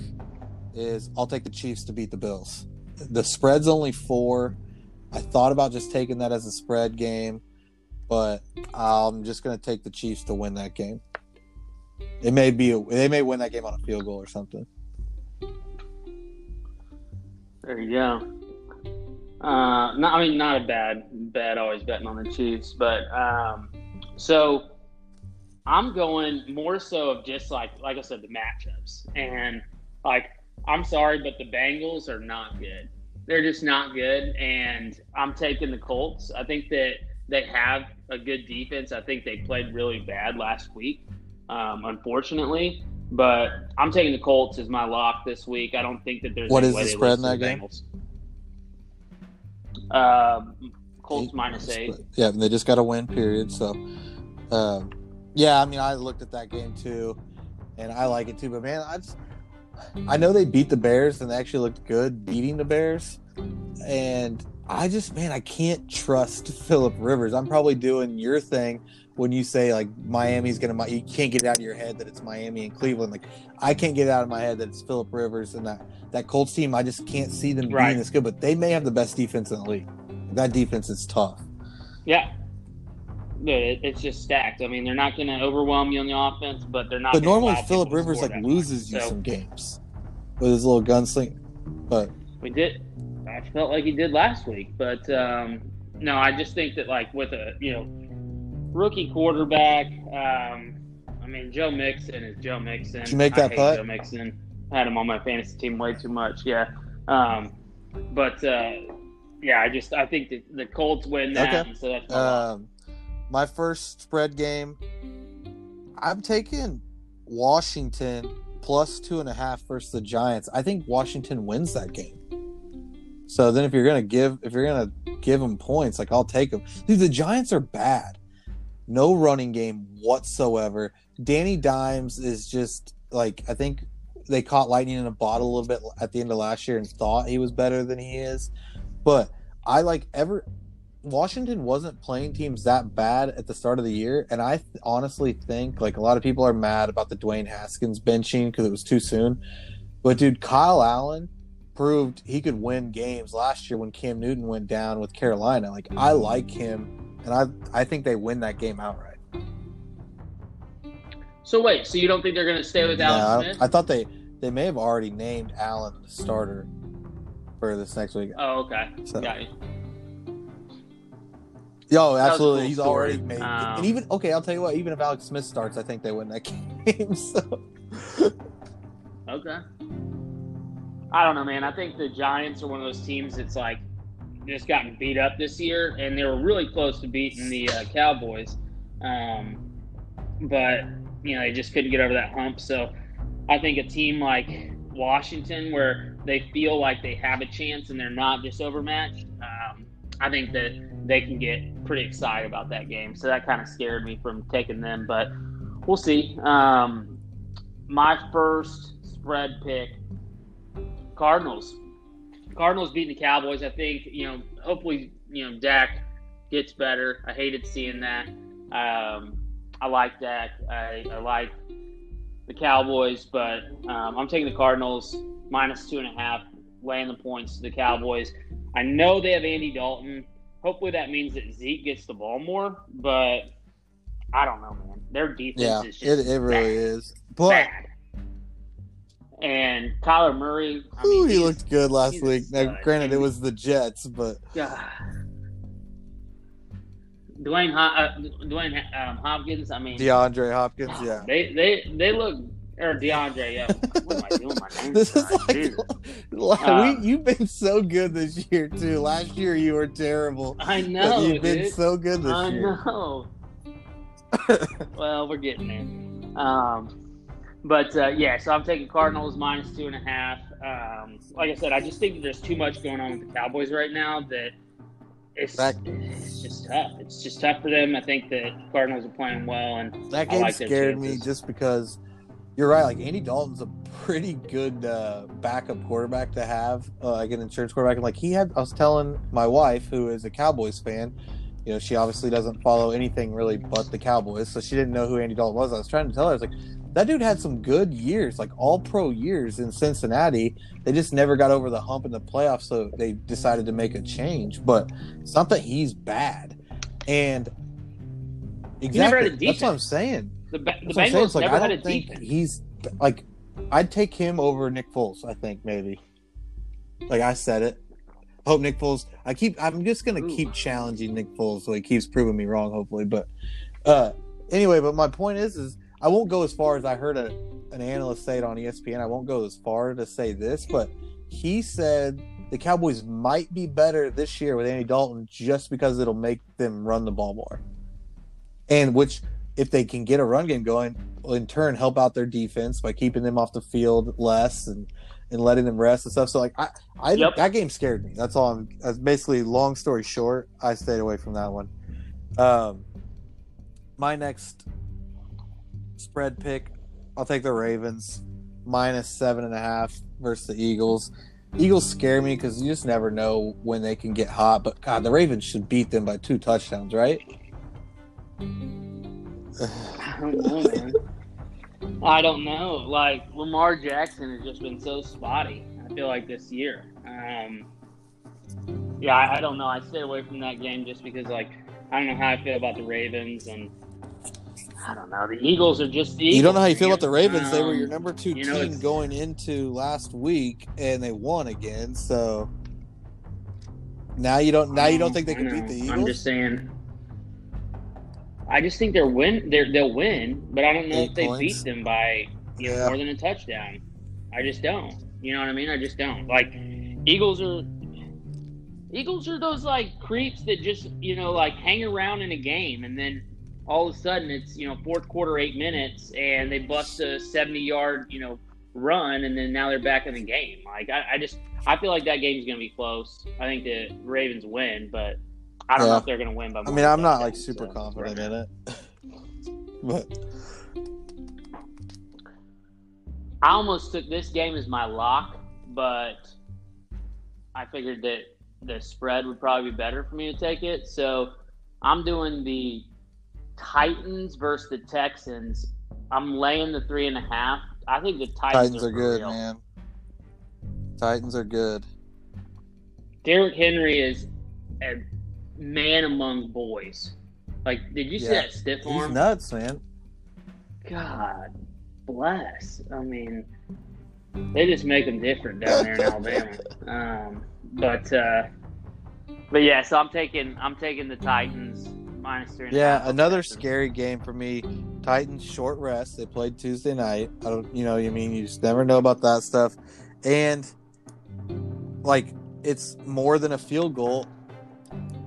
is I'll take the Chiefs to beat the Bills. The spread's only four. I thought about just taking that as a spread game but I'm just going to take the Chiefs to win that game. It may be a, they may win that game on a field goal or something. There you go. Uh, not, I mean, not a bad, bad always betting on the Chiefs, but um, so I'm going more so of just like, like I said, the matchups, and like I'm sorry, but the Bengals are not good. They're just not good, and I'm taking the Colts. I think that they have a good defense. I think they played really bad last week, um, unfortunately. But I'm taking the Colts as my lock this week. I don't think that there's what is the spread in that game? Um, Colts minus eight. Yeah, they just got a win. Period. So, um, yeah, I mean, I looked at that game too, and I like it too. But man, I just I know they beat the Bears and they actually looked good beating the Bears. And I just, man, I can't trust Philip Rivers. I'm probably doing your thing when you say like Miami's gonna, you can't get it out of your head that it's Miami and Cleveland. Like I can't get it out of my head that it's Philip Rivers and that that Colts team. I just can't see them Right. being this good. But they may have the best defense in the league. That defense is tough. Yeah. It, it's just stacked. I mean, they're not going to overwhelm you on the offense, but they're not. But normally Philip Rivers like loses you So, some games with his little gunsling. But We did. I felt like he did last week, but um, no, I just think that like with a you know rookie quarterback, um, I mean Joe Mixon is Joe Mixon. Did you make I that hate putt? Joe Mixon. I had him on my fantasy team way too much. Yeah, um, but uh, yeah, I just I think that the Colts win that, Okay. so that's my um, my first spread game, I'm taking Washington plus two and a half versus the Giants. I think Washington wins that game. So then, if you're gonna give, if you're gonna give them points, like I'll take them. Dude, the Giants are bad. No running game whatsoever. Danny Dimes is just like I think they caught lightning in a bottle a little bit at the end of last year and thought he was better than he is. But I like ever Washington wasn't playing teams that bad at the start of the year, and I th- honestly think like a lot of people are mad about the Dwayne Haskins benching because it was too soon. But dude, Kyle Allen proved he could win games last year when Cam Newton went down with Carolina. Like I like him, and I I think they win that game outright. So wait, so you don't think they're going to stay with Allen Yeah, I, Alex don't- Smith? I thought they they may have already named Allen the starter for this next week. oh, okay. So- Got you. Yo, That was a absolutely. cool He's story. already made. Um, and even okay, I'll tell you what. Even if Alex Smith starts, I think they win that game. So Okay. I don't know, man. I think the Giants are one of those teams that's like just gotten beat up this year, and they were really close to beating the uh, Cowboys, um, but you know they just couldn't get over that hump. So I think a team like Washington, where they feel like they have a chance and they're not just overmatched, um, I think that they can get pretty excited about that game. So that kind of scared me from taking them, but we'll see. Um, my first spread pick Cardinals. Cardinals beating the Cowboys. I think, you know, hopefully, you know, Dak gets better. I hated seeing that. Um, I like Dak. I, I like the Cowboys, but um, I'm taking the Cardinals minus two and a half, laying the points to the Cowboys. I know they have Andy Dalton. Hopefully that means that Zeke gets the ball more, but I don't know, man. Their defense yeah, is just it, it really bad is. But bad. And Kyler Murray, I ooh, mean, he looked good last week. Now, stud. granted, it was the Jets, but God. Dwayne, uh, Dwayne um, Hopkins. I mean, DeAndre Hopkins, yeah. they they they look or DeAndre. Yeah, what am I doing? My name This is like, like, Um, we, you've been so good this year too. Last year you were terrible. I know, you've been so good this I year. I know. well, we're getting there. Um, but uh, yeah, so I'm taking Cardinals minus two and a half. Um, like I said, I just think that there's too much going on with the Cowboys right now that it's, it's just tough. It's just tough for them. I think that Cardinals are playing well, and That game like scared me just because you're right. Like Andy Dalton's a pretty good uh, backup quarterback to have, uh, like an insurance quarterback. And like he had, I was telling my wife, who is a Cowboys fan, you know, she obviously doesn't follow anything really but the Cowboys, so she didn't know who Andy Dalton was. I was trying to tell her, I was like, that dude had some good years, like all pro years in Cincinnati. They just never got over the hump in the playoffs, so they decided to make a change. But something he's bad, and exactly never had a that's what I'm saying. the, Ba- the saying. Bengals like, never had a defense. he's like I'd take him over Nick Foles. I think maybe. Like I said it. Hope Nick Foles. I keep. I'm just gonna Ooh. keep challenging Nick Foles so he keeps proving me wrong. Hopefully, but uh, anyway. But my point is, is I won't go as far as I heard a, an analyst say it on ESPN. I won't go as far to say this, but he said the Cowboys might be better this year with Andy Dalton just because it'll make them run the ball more, and which if they can get a run game going, will in turn help out their defense by keeping them off the field less and and letting them rest and stuff. So like I, I Yep. that game scared me. That's all. I'm. That's basically long story short. I stayed away from that one. Um, my next spread pick, I'll take the Ravens. minus seven and a half versus the Eagles. Eagles scare me because you just never know when they can get hot. But God, the Ravens should beat them by two touchdowns, right? I don't know, man. I don't know. Like Lamar Jackson has just been so spotty. I feel like this year. Um, yeah, I, I don't know. I stay away from that game just because, like, I don't know how I feel about the Ravens, and I don't know. The Eagles are just the. Eagles, You don't know how you feel about the Ravens. they were Um, your number two you know, team going into last week, and they won again. So now you don't. Now you don't think they can beat the Eagles? I'm just saying. I just think they're win. They're, they'll win, but I don't know Eight if they points. beat them by you know, Yeah. more than a touchdown. I just don't. You know what I mean? I just don't. Like Eagles are. Eagles are those like creeps that just you know like hang around in a game and then all of a sudden it's you know fourth quarter eight minutes and they bust a 70 yard you know run and then now they're back in the game. Like i, I just i feel like that game's going to be close. I think the ravens win but i don't know if they're going to win by I mean, I'm not like super so. confident in it, but i almost took this game as my lock but i figured that the spread would probably be better for me to take it. So i'm doing the titans versus the texans i'm laying the three and a half i think the titans, Titans are for good, real. man. Titans are good. Derrick Henry is a man among boys. Like, did you see that stiff arm? He's nuts, man. God bless. I mean, they just make them different down there in Alabama. Um, but uh, but yeah, so I'm taking I'm taking the Titans minus three. and a Yeah, half. another scary game for me. Titans short rest. They played Tuesday night. I don't, you know, you mean you just never know about that stuff, and like it's more than a field goal.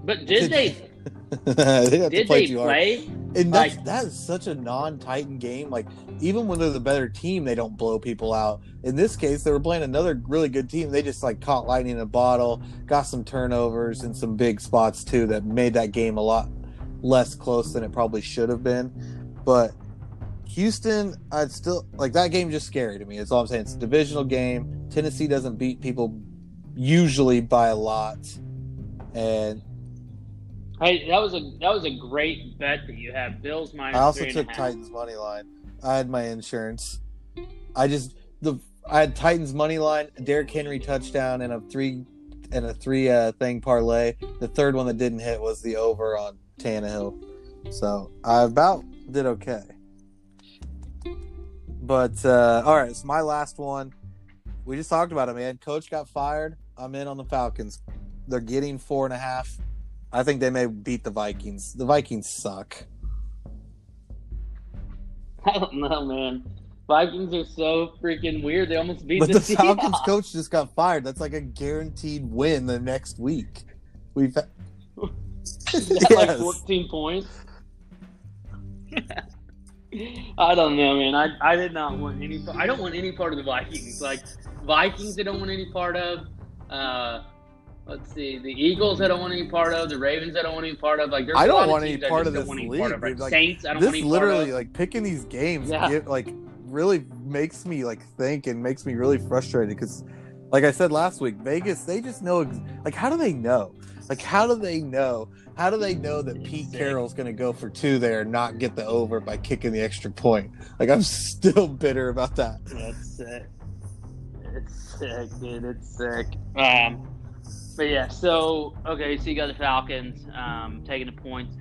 But did they they have to did play they too play? And that's, Like- that is such a non-Titan game. Like even when they're the better team, they don't blow people out. In this case, they were playing another really good team. They just like caught lightning in a bottle, got some turnovers and some big spots too that made that game a lot less close than it probably should have been. But Houston, I'd still like that game. Just scary to me. That's all I'm saying. It's a divisional game. Tennessee doesn't beat people usually by a lot, and Hey, that was a that was a great bet that you had. Bills minus. I also three and a took. Titans money line. I had my insurance. I just the I had Titans money line, Derrick Henry touchdown, and a three and a three uh, thing parlay. The third one that didn't hit was the over on Tannehill. So I about did okay. But uh, all right, so my last one. We just talked about it, man. Coach got fired. I'm in on the Falcons. They're getting four and a half. I think they may beat the Vikings. The Vikings suck. I don't know, man. Vikings are so freaking weird. They almost beat But the, the Falcons Seahawks. coach just got fired. That's like a guaranteed win the next week. We've like 14 points. I don't know, man. I, I did not want any. I don't want any part of the Vikings. Like Vikings, I don't want any part of. Uh, let's see, the Eagles, I don't want any part of. The Ravens, I don't want any part of. Like I don't want any part of this league, part of. Like dude. Like, Saints, I don't want any part of. This literally like picking these games Yeah. get, like really makes me like think and makes me really frustrated because like I said last week, Vegas they just know ex- like how do they know? Like how do they know? How do they know that Pete Carroll's going to go for two there and not get the over by kicking the extra point? Like I'm still bitter about that. That's sick. It's sick, dude. It's sick. Um, but yeah, so okay, so you got the Falcons um, taking the points.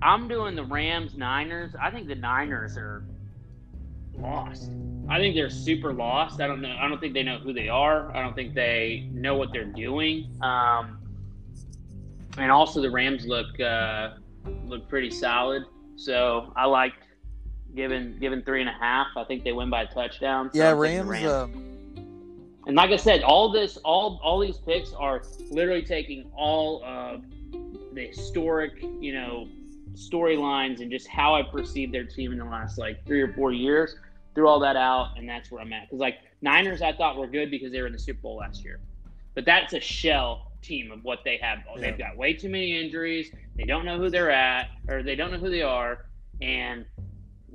I'm doing the Rams Niners. I think the Niners are lost. I think they're super lost. I don't know. I don't think they know who they are. I don't think they know what they're doing. Um, and also the Rams look uh, look pretty solid. So I liked giving giving three and a half. I think they win by a touchdown. So Yeah, the Rams. Um, and like I said, all this, all all these picks are literally taking all of the historic, you know, storylines and just how I perceive their team in the last like three or four years. Threw all that out, and that's where I'm at. Because like Niners, I thought were good because they were in the Super Bowl last year, but that's a shell team of what they have. Yeah. They've got way too many injuries. They don't know who they're at, or they don't know who they are, and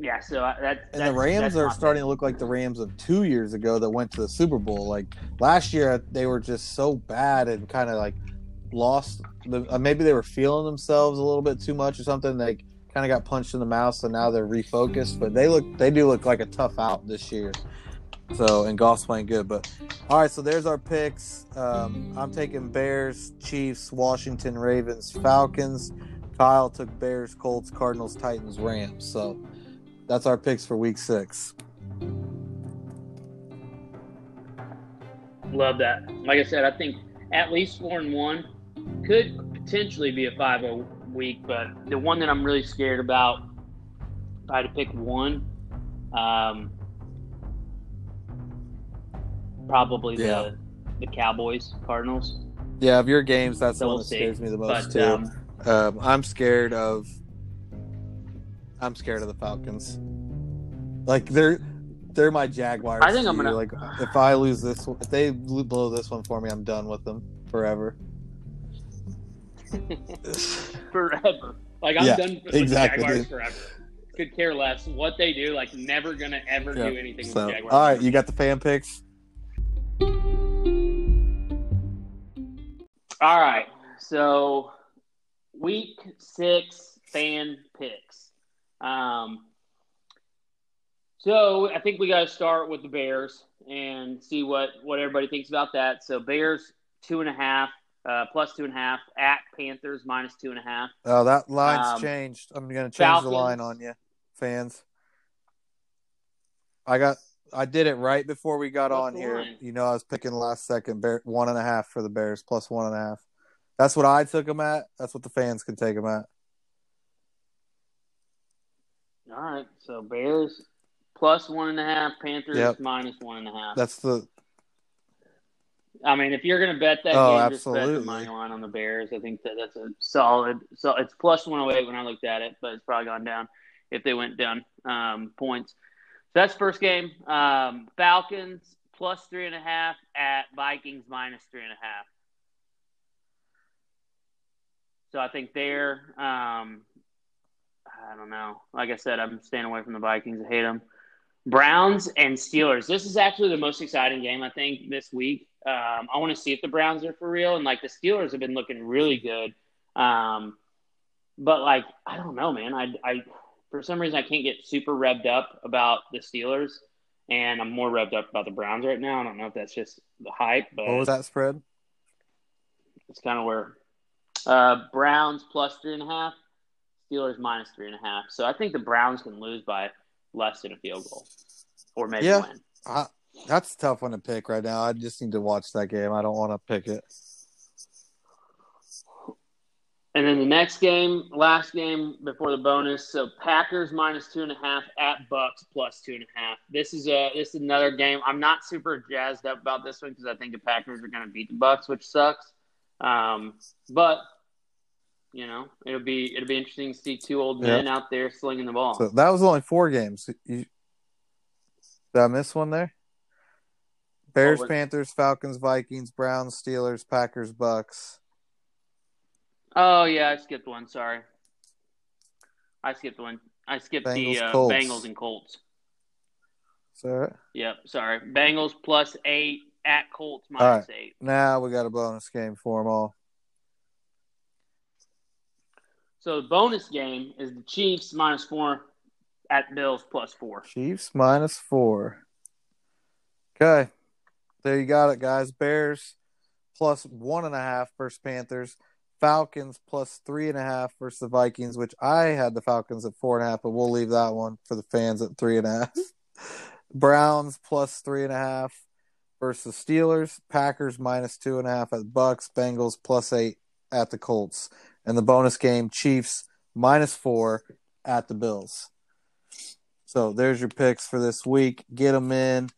Yeah, so I- that And the Rams are starting to look like the Rams of two years ago that went to the Super Bowl. Like last year, they were just so bad and kind of like lost. The, uh, maybe they were feeling themselves a little bit too much or something. They kind of got punched in the mouth, so now they're refocused. But they look, they do look like a tough out this year. So and Goff's playing good. But all right, so there's our picks. Um, I'm taking Bears, Chiefs, Washington, Ravens, Falcons. Kyle took Bears, Colts, Cardinals, Titans, Rams. So that's our picks for week six. Love that. Like I said, I think at least four and one could potentially be a five a week, but the one that I'm really scared about, if I had to pick one, um, probably Yeah. the the Cowboys Cardinals. Yeah, of your games, that's the one that scares me the most But too. um, Um, I'm scared of. I'm scared of the Falcons. Like they're they're my Jaguars. I think I'm gonna- like if I lose this, one- if they blow this one for me, I'm done with them forever. forever. Like I'm Yeah, done with exactly, the Jaguars dude. forever. Could care less what they do. Like never gonna ever Yeah. do anything So, with the Jaguars. all right, you got the fan picks. All right. So week six fan picks. Um, so I think we got to start with the Bears and see what what everybody thinks about that. So Bears two and a half, uh, plus two and a half at Panthers minus two and a half. Oh, that line's Um, changed. I'm gonna change Falcons. the line on you, fans. I got. I did it right before we got What's on here. line? You know, I was picking last second. Bear, one and a half for the Bears, plus one and a half. That's what I took them at. That's what the fans can take them at. All right. So Bears plus one and a half, Panthers Yep. minus one and a half. That's the I mean, if you're going to bet that Oh, game, just bet the money line on the Bears. I think that that's a solid. So it's plus 108 when I looked at it, but it's probably gone down if they went down um, points. So that's first game. Um, Falcons plus three and a half at Vikings minus three and a half. So I think they're. Um, I don't know. Like I said, I'm staying away from the Vikings. I hate them. Browns and Steelers. This is actually the most exciting game I think this week. Um, I want to see if the Browns are for real, and like the Steelers have been looking really good. Um, but like I don't know, man. I, I for some reason I can't get super revved up about the Steelers, and I'm more revved up about the Browns right now. I don't know if that's just the hype, but what was that spread? it's kind of where uh, Browns plus three and a half, Steelers minus three and a half. So I think the Browns can lose by less than a field goal, or maybe Yeah. win. I, that's a tough one to pick right now. I just need to watch that game. I don't want to pick it. And then the next game, last game before the bonus. So Packers minus two and a half at Bucks plus two and a half. This is a this is another game. I'm not super jazzed up about this one because I think the Packers are going to beat the Bucks, which sucks. Um, but you know it'll be it'll be interesting to see two old men out there slinging the ball. So that was only four games. You, did I miss one there? Bears, Panthers, Falcons, Vikings, Browns, Steelers, Packers, Bucks. oh yeah, I skipped one. Sorry, I skipped one. I skipped Bengals, the uh, Bengals and Colts. Right? Yep, sorry. Bengals plus eight at Colts minus right. eight. Now we got a bonus game for them all. So the bonus game is the Chiefs minus four at Bills plus four. Chiefs minus four. Okay. There you got it, guys. Bears plus one and a half versus Panthers. Falcons plus three and a half versus the Vikings, which I had the Falcons at four and a half, but we'll leave that one for the fans at three and a half. Browns plus three and a half versus Steelers. Packers minus two and a half at Bucks. Bengals plus eight at the Colts. And the bonus game, Chiefs minus four at the Bills. So there's your picks for this week. Get them in,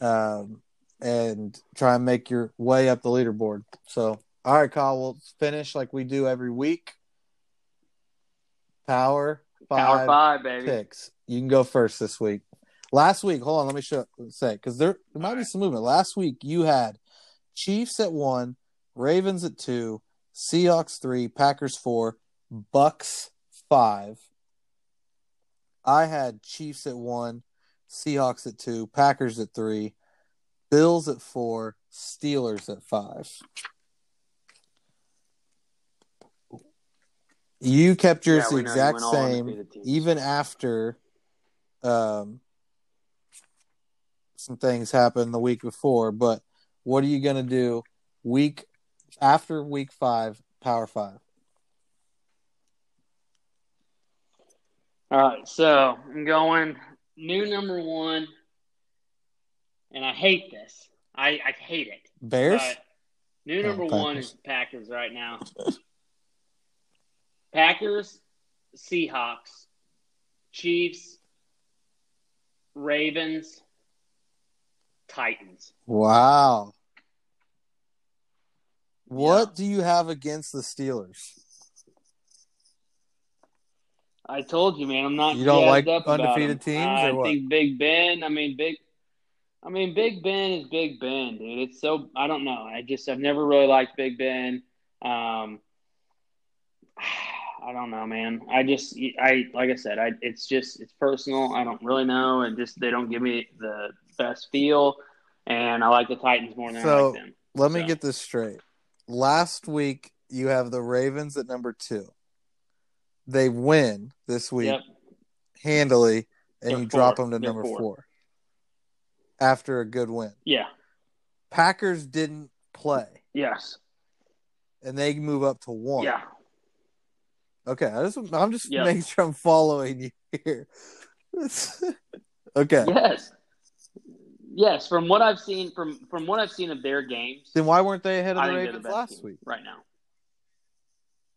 um, and try and make your way up the leaderboard. So, all right, Kyle, we'll finish like we do every week. Power five, Power five, baby. picks. You can go first this week. Last week, hold on, let me show say because there, there might be some movement. Last week you had Chiefs at one, Ravens at two, Seahawks three, Packers four, Bucks five. I had Chiefs at one, Seahawks at two, Packers at three, Bills at four, Steelers at five. You kept yours Yeah, the we you exact same, undefeated even after um, some things happened the week before. But what are you going to do week after week five, Power Five? All right, so I'm going new number one, and I hate this. I, I hate it. Bears? But new Oh, number one Packers. is Packers right now. Packers, Seahawks, Chiefs, Ravens, Titans. Wow. What Yeah. do you have against the Steelers? I told you, man. I'm not. You don't like undefeated teams, I think Big Ben. I mean, Big. I mean, Big Ben is Big Ben, dude. It's so I don't know. I just I've never really liked Big Ben. Um, I don't know, man. I just I like I said, I it's just it's personal. I don't really know, and just they don't give me the best feel. And I like the Titans more than I So, like them. Let me get this straight. Last week, you have the Ravens at number two. They win this week Yep. handily, and They're you drop them to They're number four. four after a good win. Yeah. Packers didn't play, Yes. and they move up to one. Yeah. Okay, I just, I'm just Yep. making sure I'm following you here. okay, Yes. Yes, from what I've seen from from what I've seen of their games, then why weren't they ahead of the they're the Ravens last week? right now.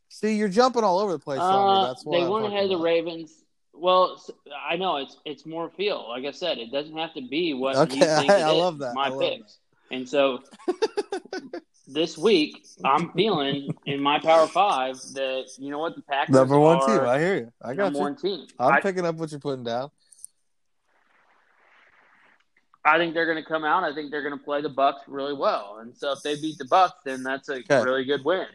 See, you're jumping all over the place. Uh, That's what they I'm weren't ahead of the. Ravens. Well, I know it's it's more feel. Like I said, it doesn't have to be what Okay, you think I- I love that. My I picks, and so this week I'm feeling in my Power Five that you know what the Packers Number one are team. I hear you. I got number you. one team. I'm I, picking up what you're putting down. I think they're going to come out. I think they're going to play the Bucks really well, and so if they beat the Bucks, then that's a Okay. really good win.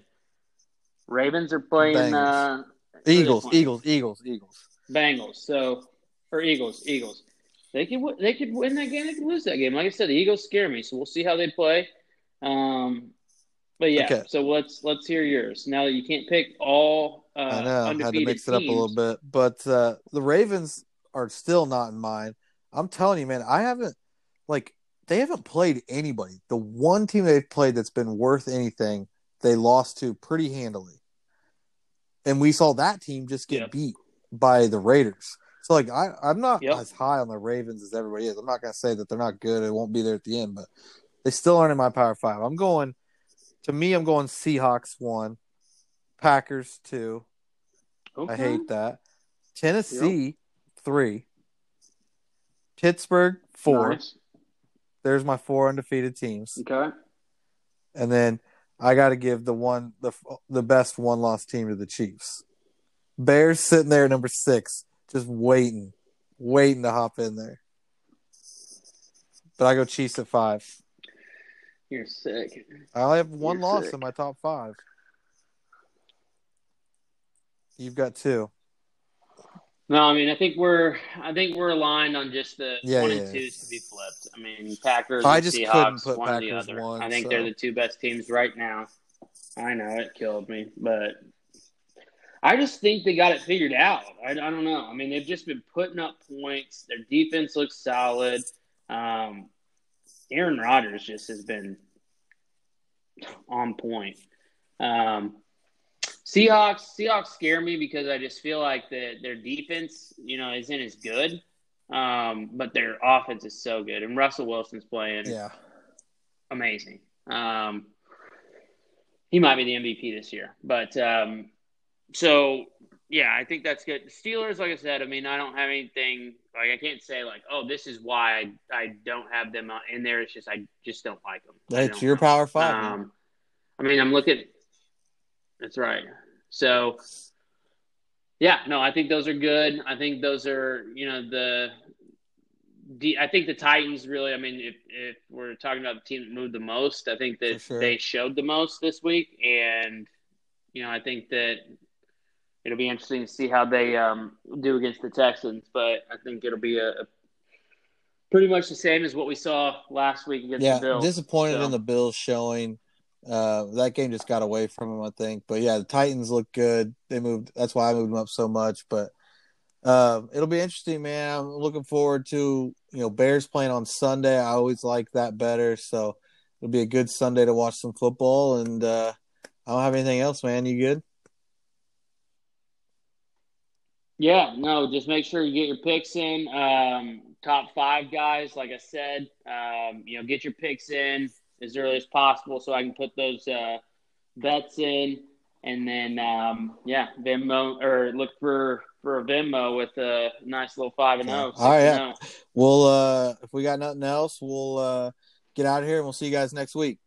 Ravens are playing uh, Eagles. Eagles, Eagles, Eagles. Bengals. So or Eagles, Eagles. They could they could win that game. They could lose that game. Like I said, the Eagles scare me. So we'll see how they play. Um, but yeah. Okay. So let's let's hear yours. Now that you can't pick all uh, I know. I had to mix it up a little bit, but uh, the Ravens are still not in mine. I'm telling you, man. I haven't like they haven't played anybody. The one team they've played that's been worth anything, they lost to pretty handily, and we saw that team just get Yep. beat by the Raiders. So like I, I'm not Yep. as high on the Ravens as everybody is. I'm not gonna say that they're not good. It won't be there at the end, but they still aren't in my power five. I'm going to me. I'm going Seahawks one, Packers two. Okay. I hate that. Tennessee three, Pittsburgh four. Nice. There's my four undefeated teams, Okay. and then I got to give the one the the best one loss team to the Chiefs. Bears sitting there at number six, just waiting, waiting to hop in there. But I go Chiefs at five. You're sick. I only have one You're loss sick. in my top five. You've got two. No, I mean I think we're I think we're aligned on just the Yeah, one yeah. and twos to be flipped. I mean Packers I and just Seahawks, couldn't put one or the other. one, I think so- they're the two best teams right now. I know it killed me, but I just think they got it figured out. I, I don't know. I mean, they've just been putting up points. Their defense looks solid. Um, Aaron Rodgers just has been on point. Um, Seahawks, Seahawks scare me because I just feel like that their defense, you know, isn't as good. Um, but their offense is so good, and Russell Wilson's playing Yeah. amazing. Um, he might be the MVP this year, but um, so yeah, I think that's good. Steelers, like I said, I mean, I don't have anything like I can't say like, oh, this is why I, I don't have them in there. It's just I just don't like them. That's your power five. Um, I mean, I'm looking. That's right. So, yeah, no, I think those are good. I think those are, you know, the. the I think the Titans really. I mean, if if we're talking about the team that moved the most, I think that sure. they showed the most this week, and you know, I think that it'll be interesting to see how they um, do against the Texans. But I think it'll be a, a, pretty much the same as what we saw last week against yeah, the Bills. disappointed So- in the Bills showing. Uh, that game just got away from them, I think. But yeah, the Titans look good. They moved. That's why I moved them up so much. But uh, it'll be interesting, man. I'm looking forward to you know Bears playing on Sunday. I always like that better. So it'll be a good Sunday to watch some football. And uh, I don't have anything else, man. You good? Yeah, no, just make sure you get your picks in. Um, top five guys, like I said, um, you know, get your picks in as early as possible so I can put those uh, bets in, and then um, yeah, Venmo or look for for a Venmo with a nice little five and zero. All right, yeah. oh. We'll uh, if we got nothing else, we'll uh, get out of here and we'll see you guys next week.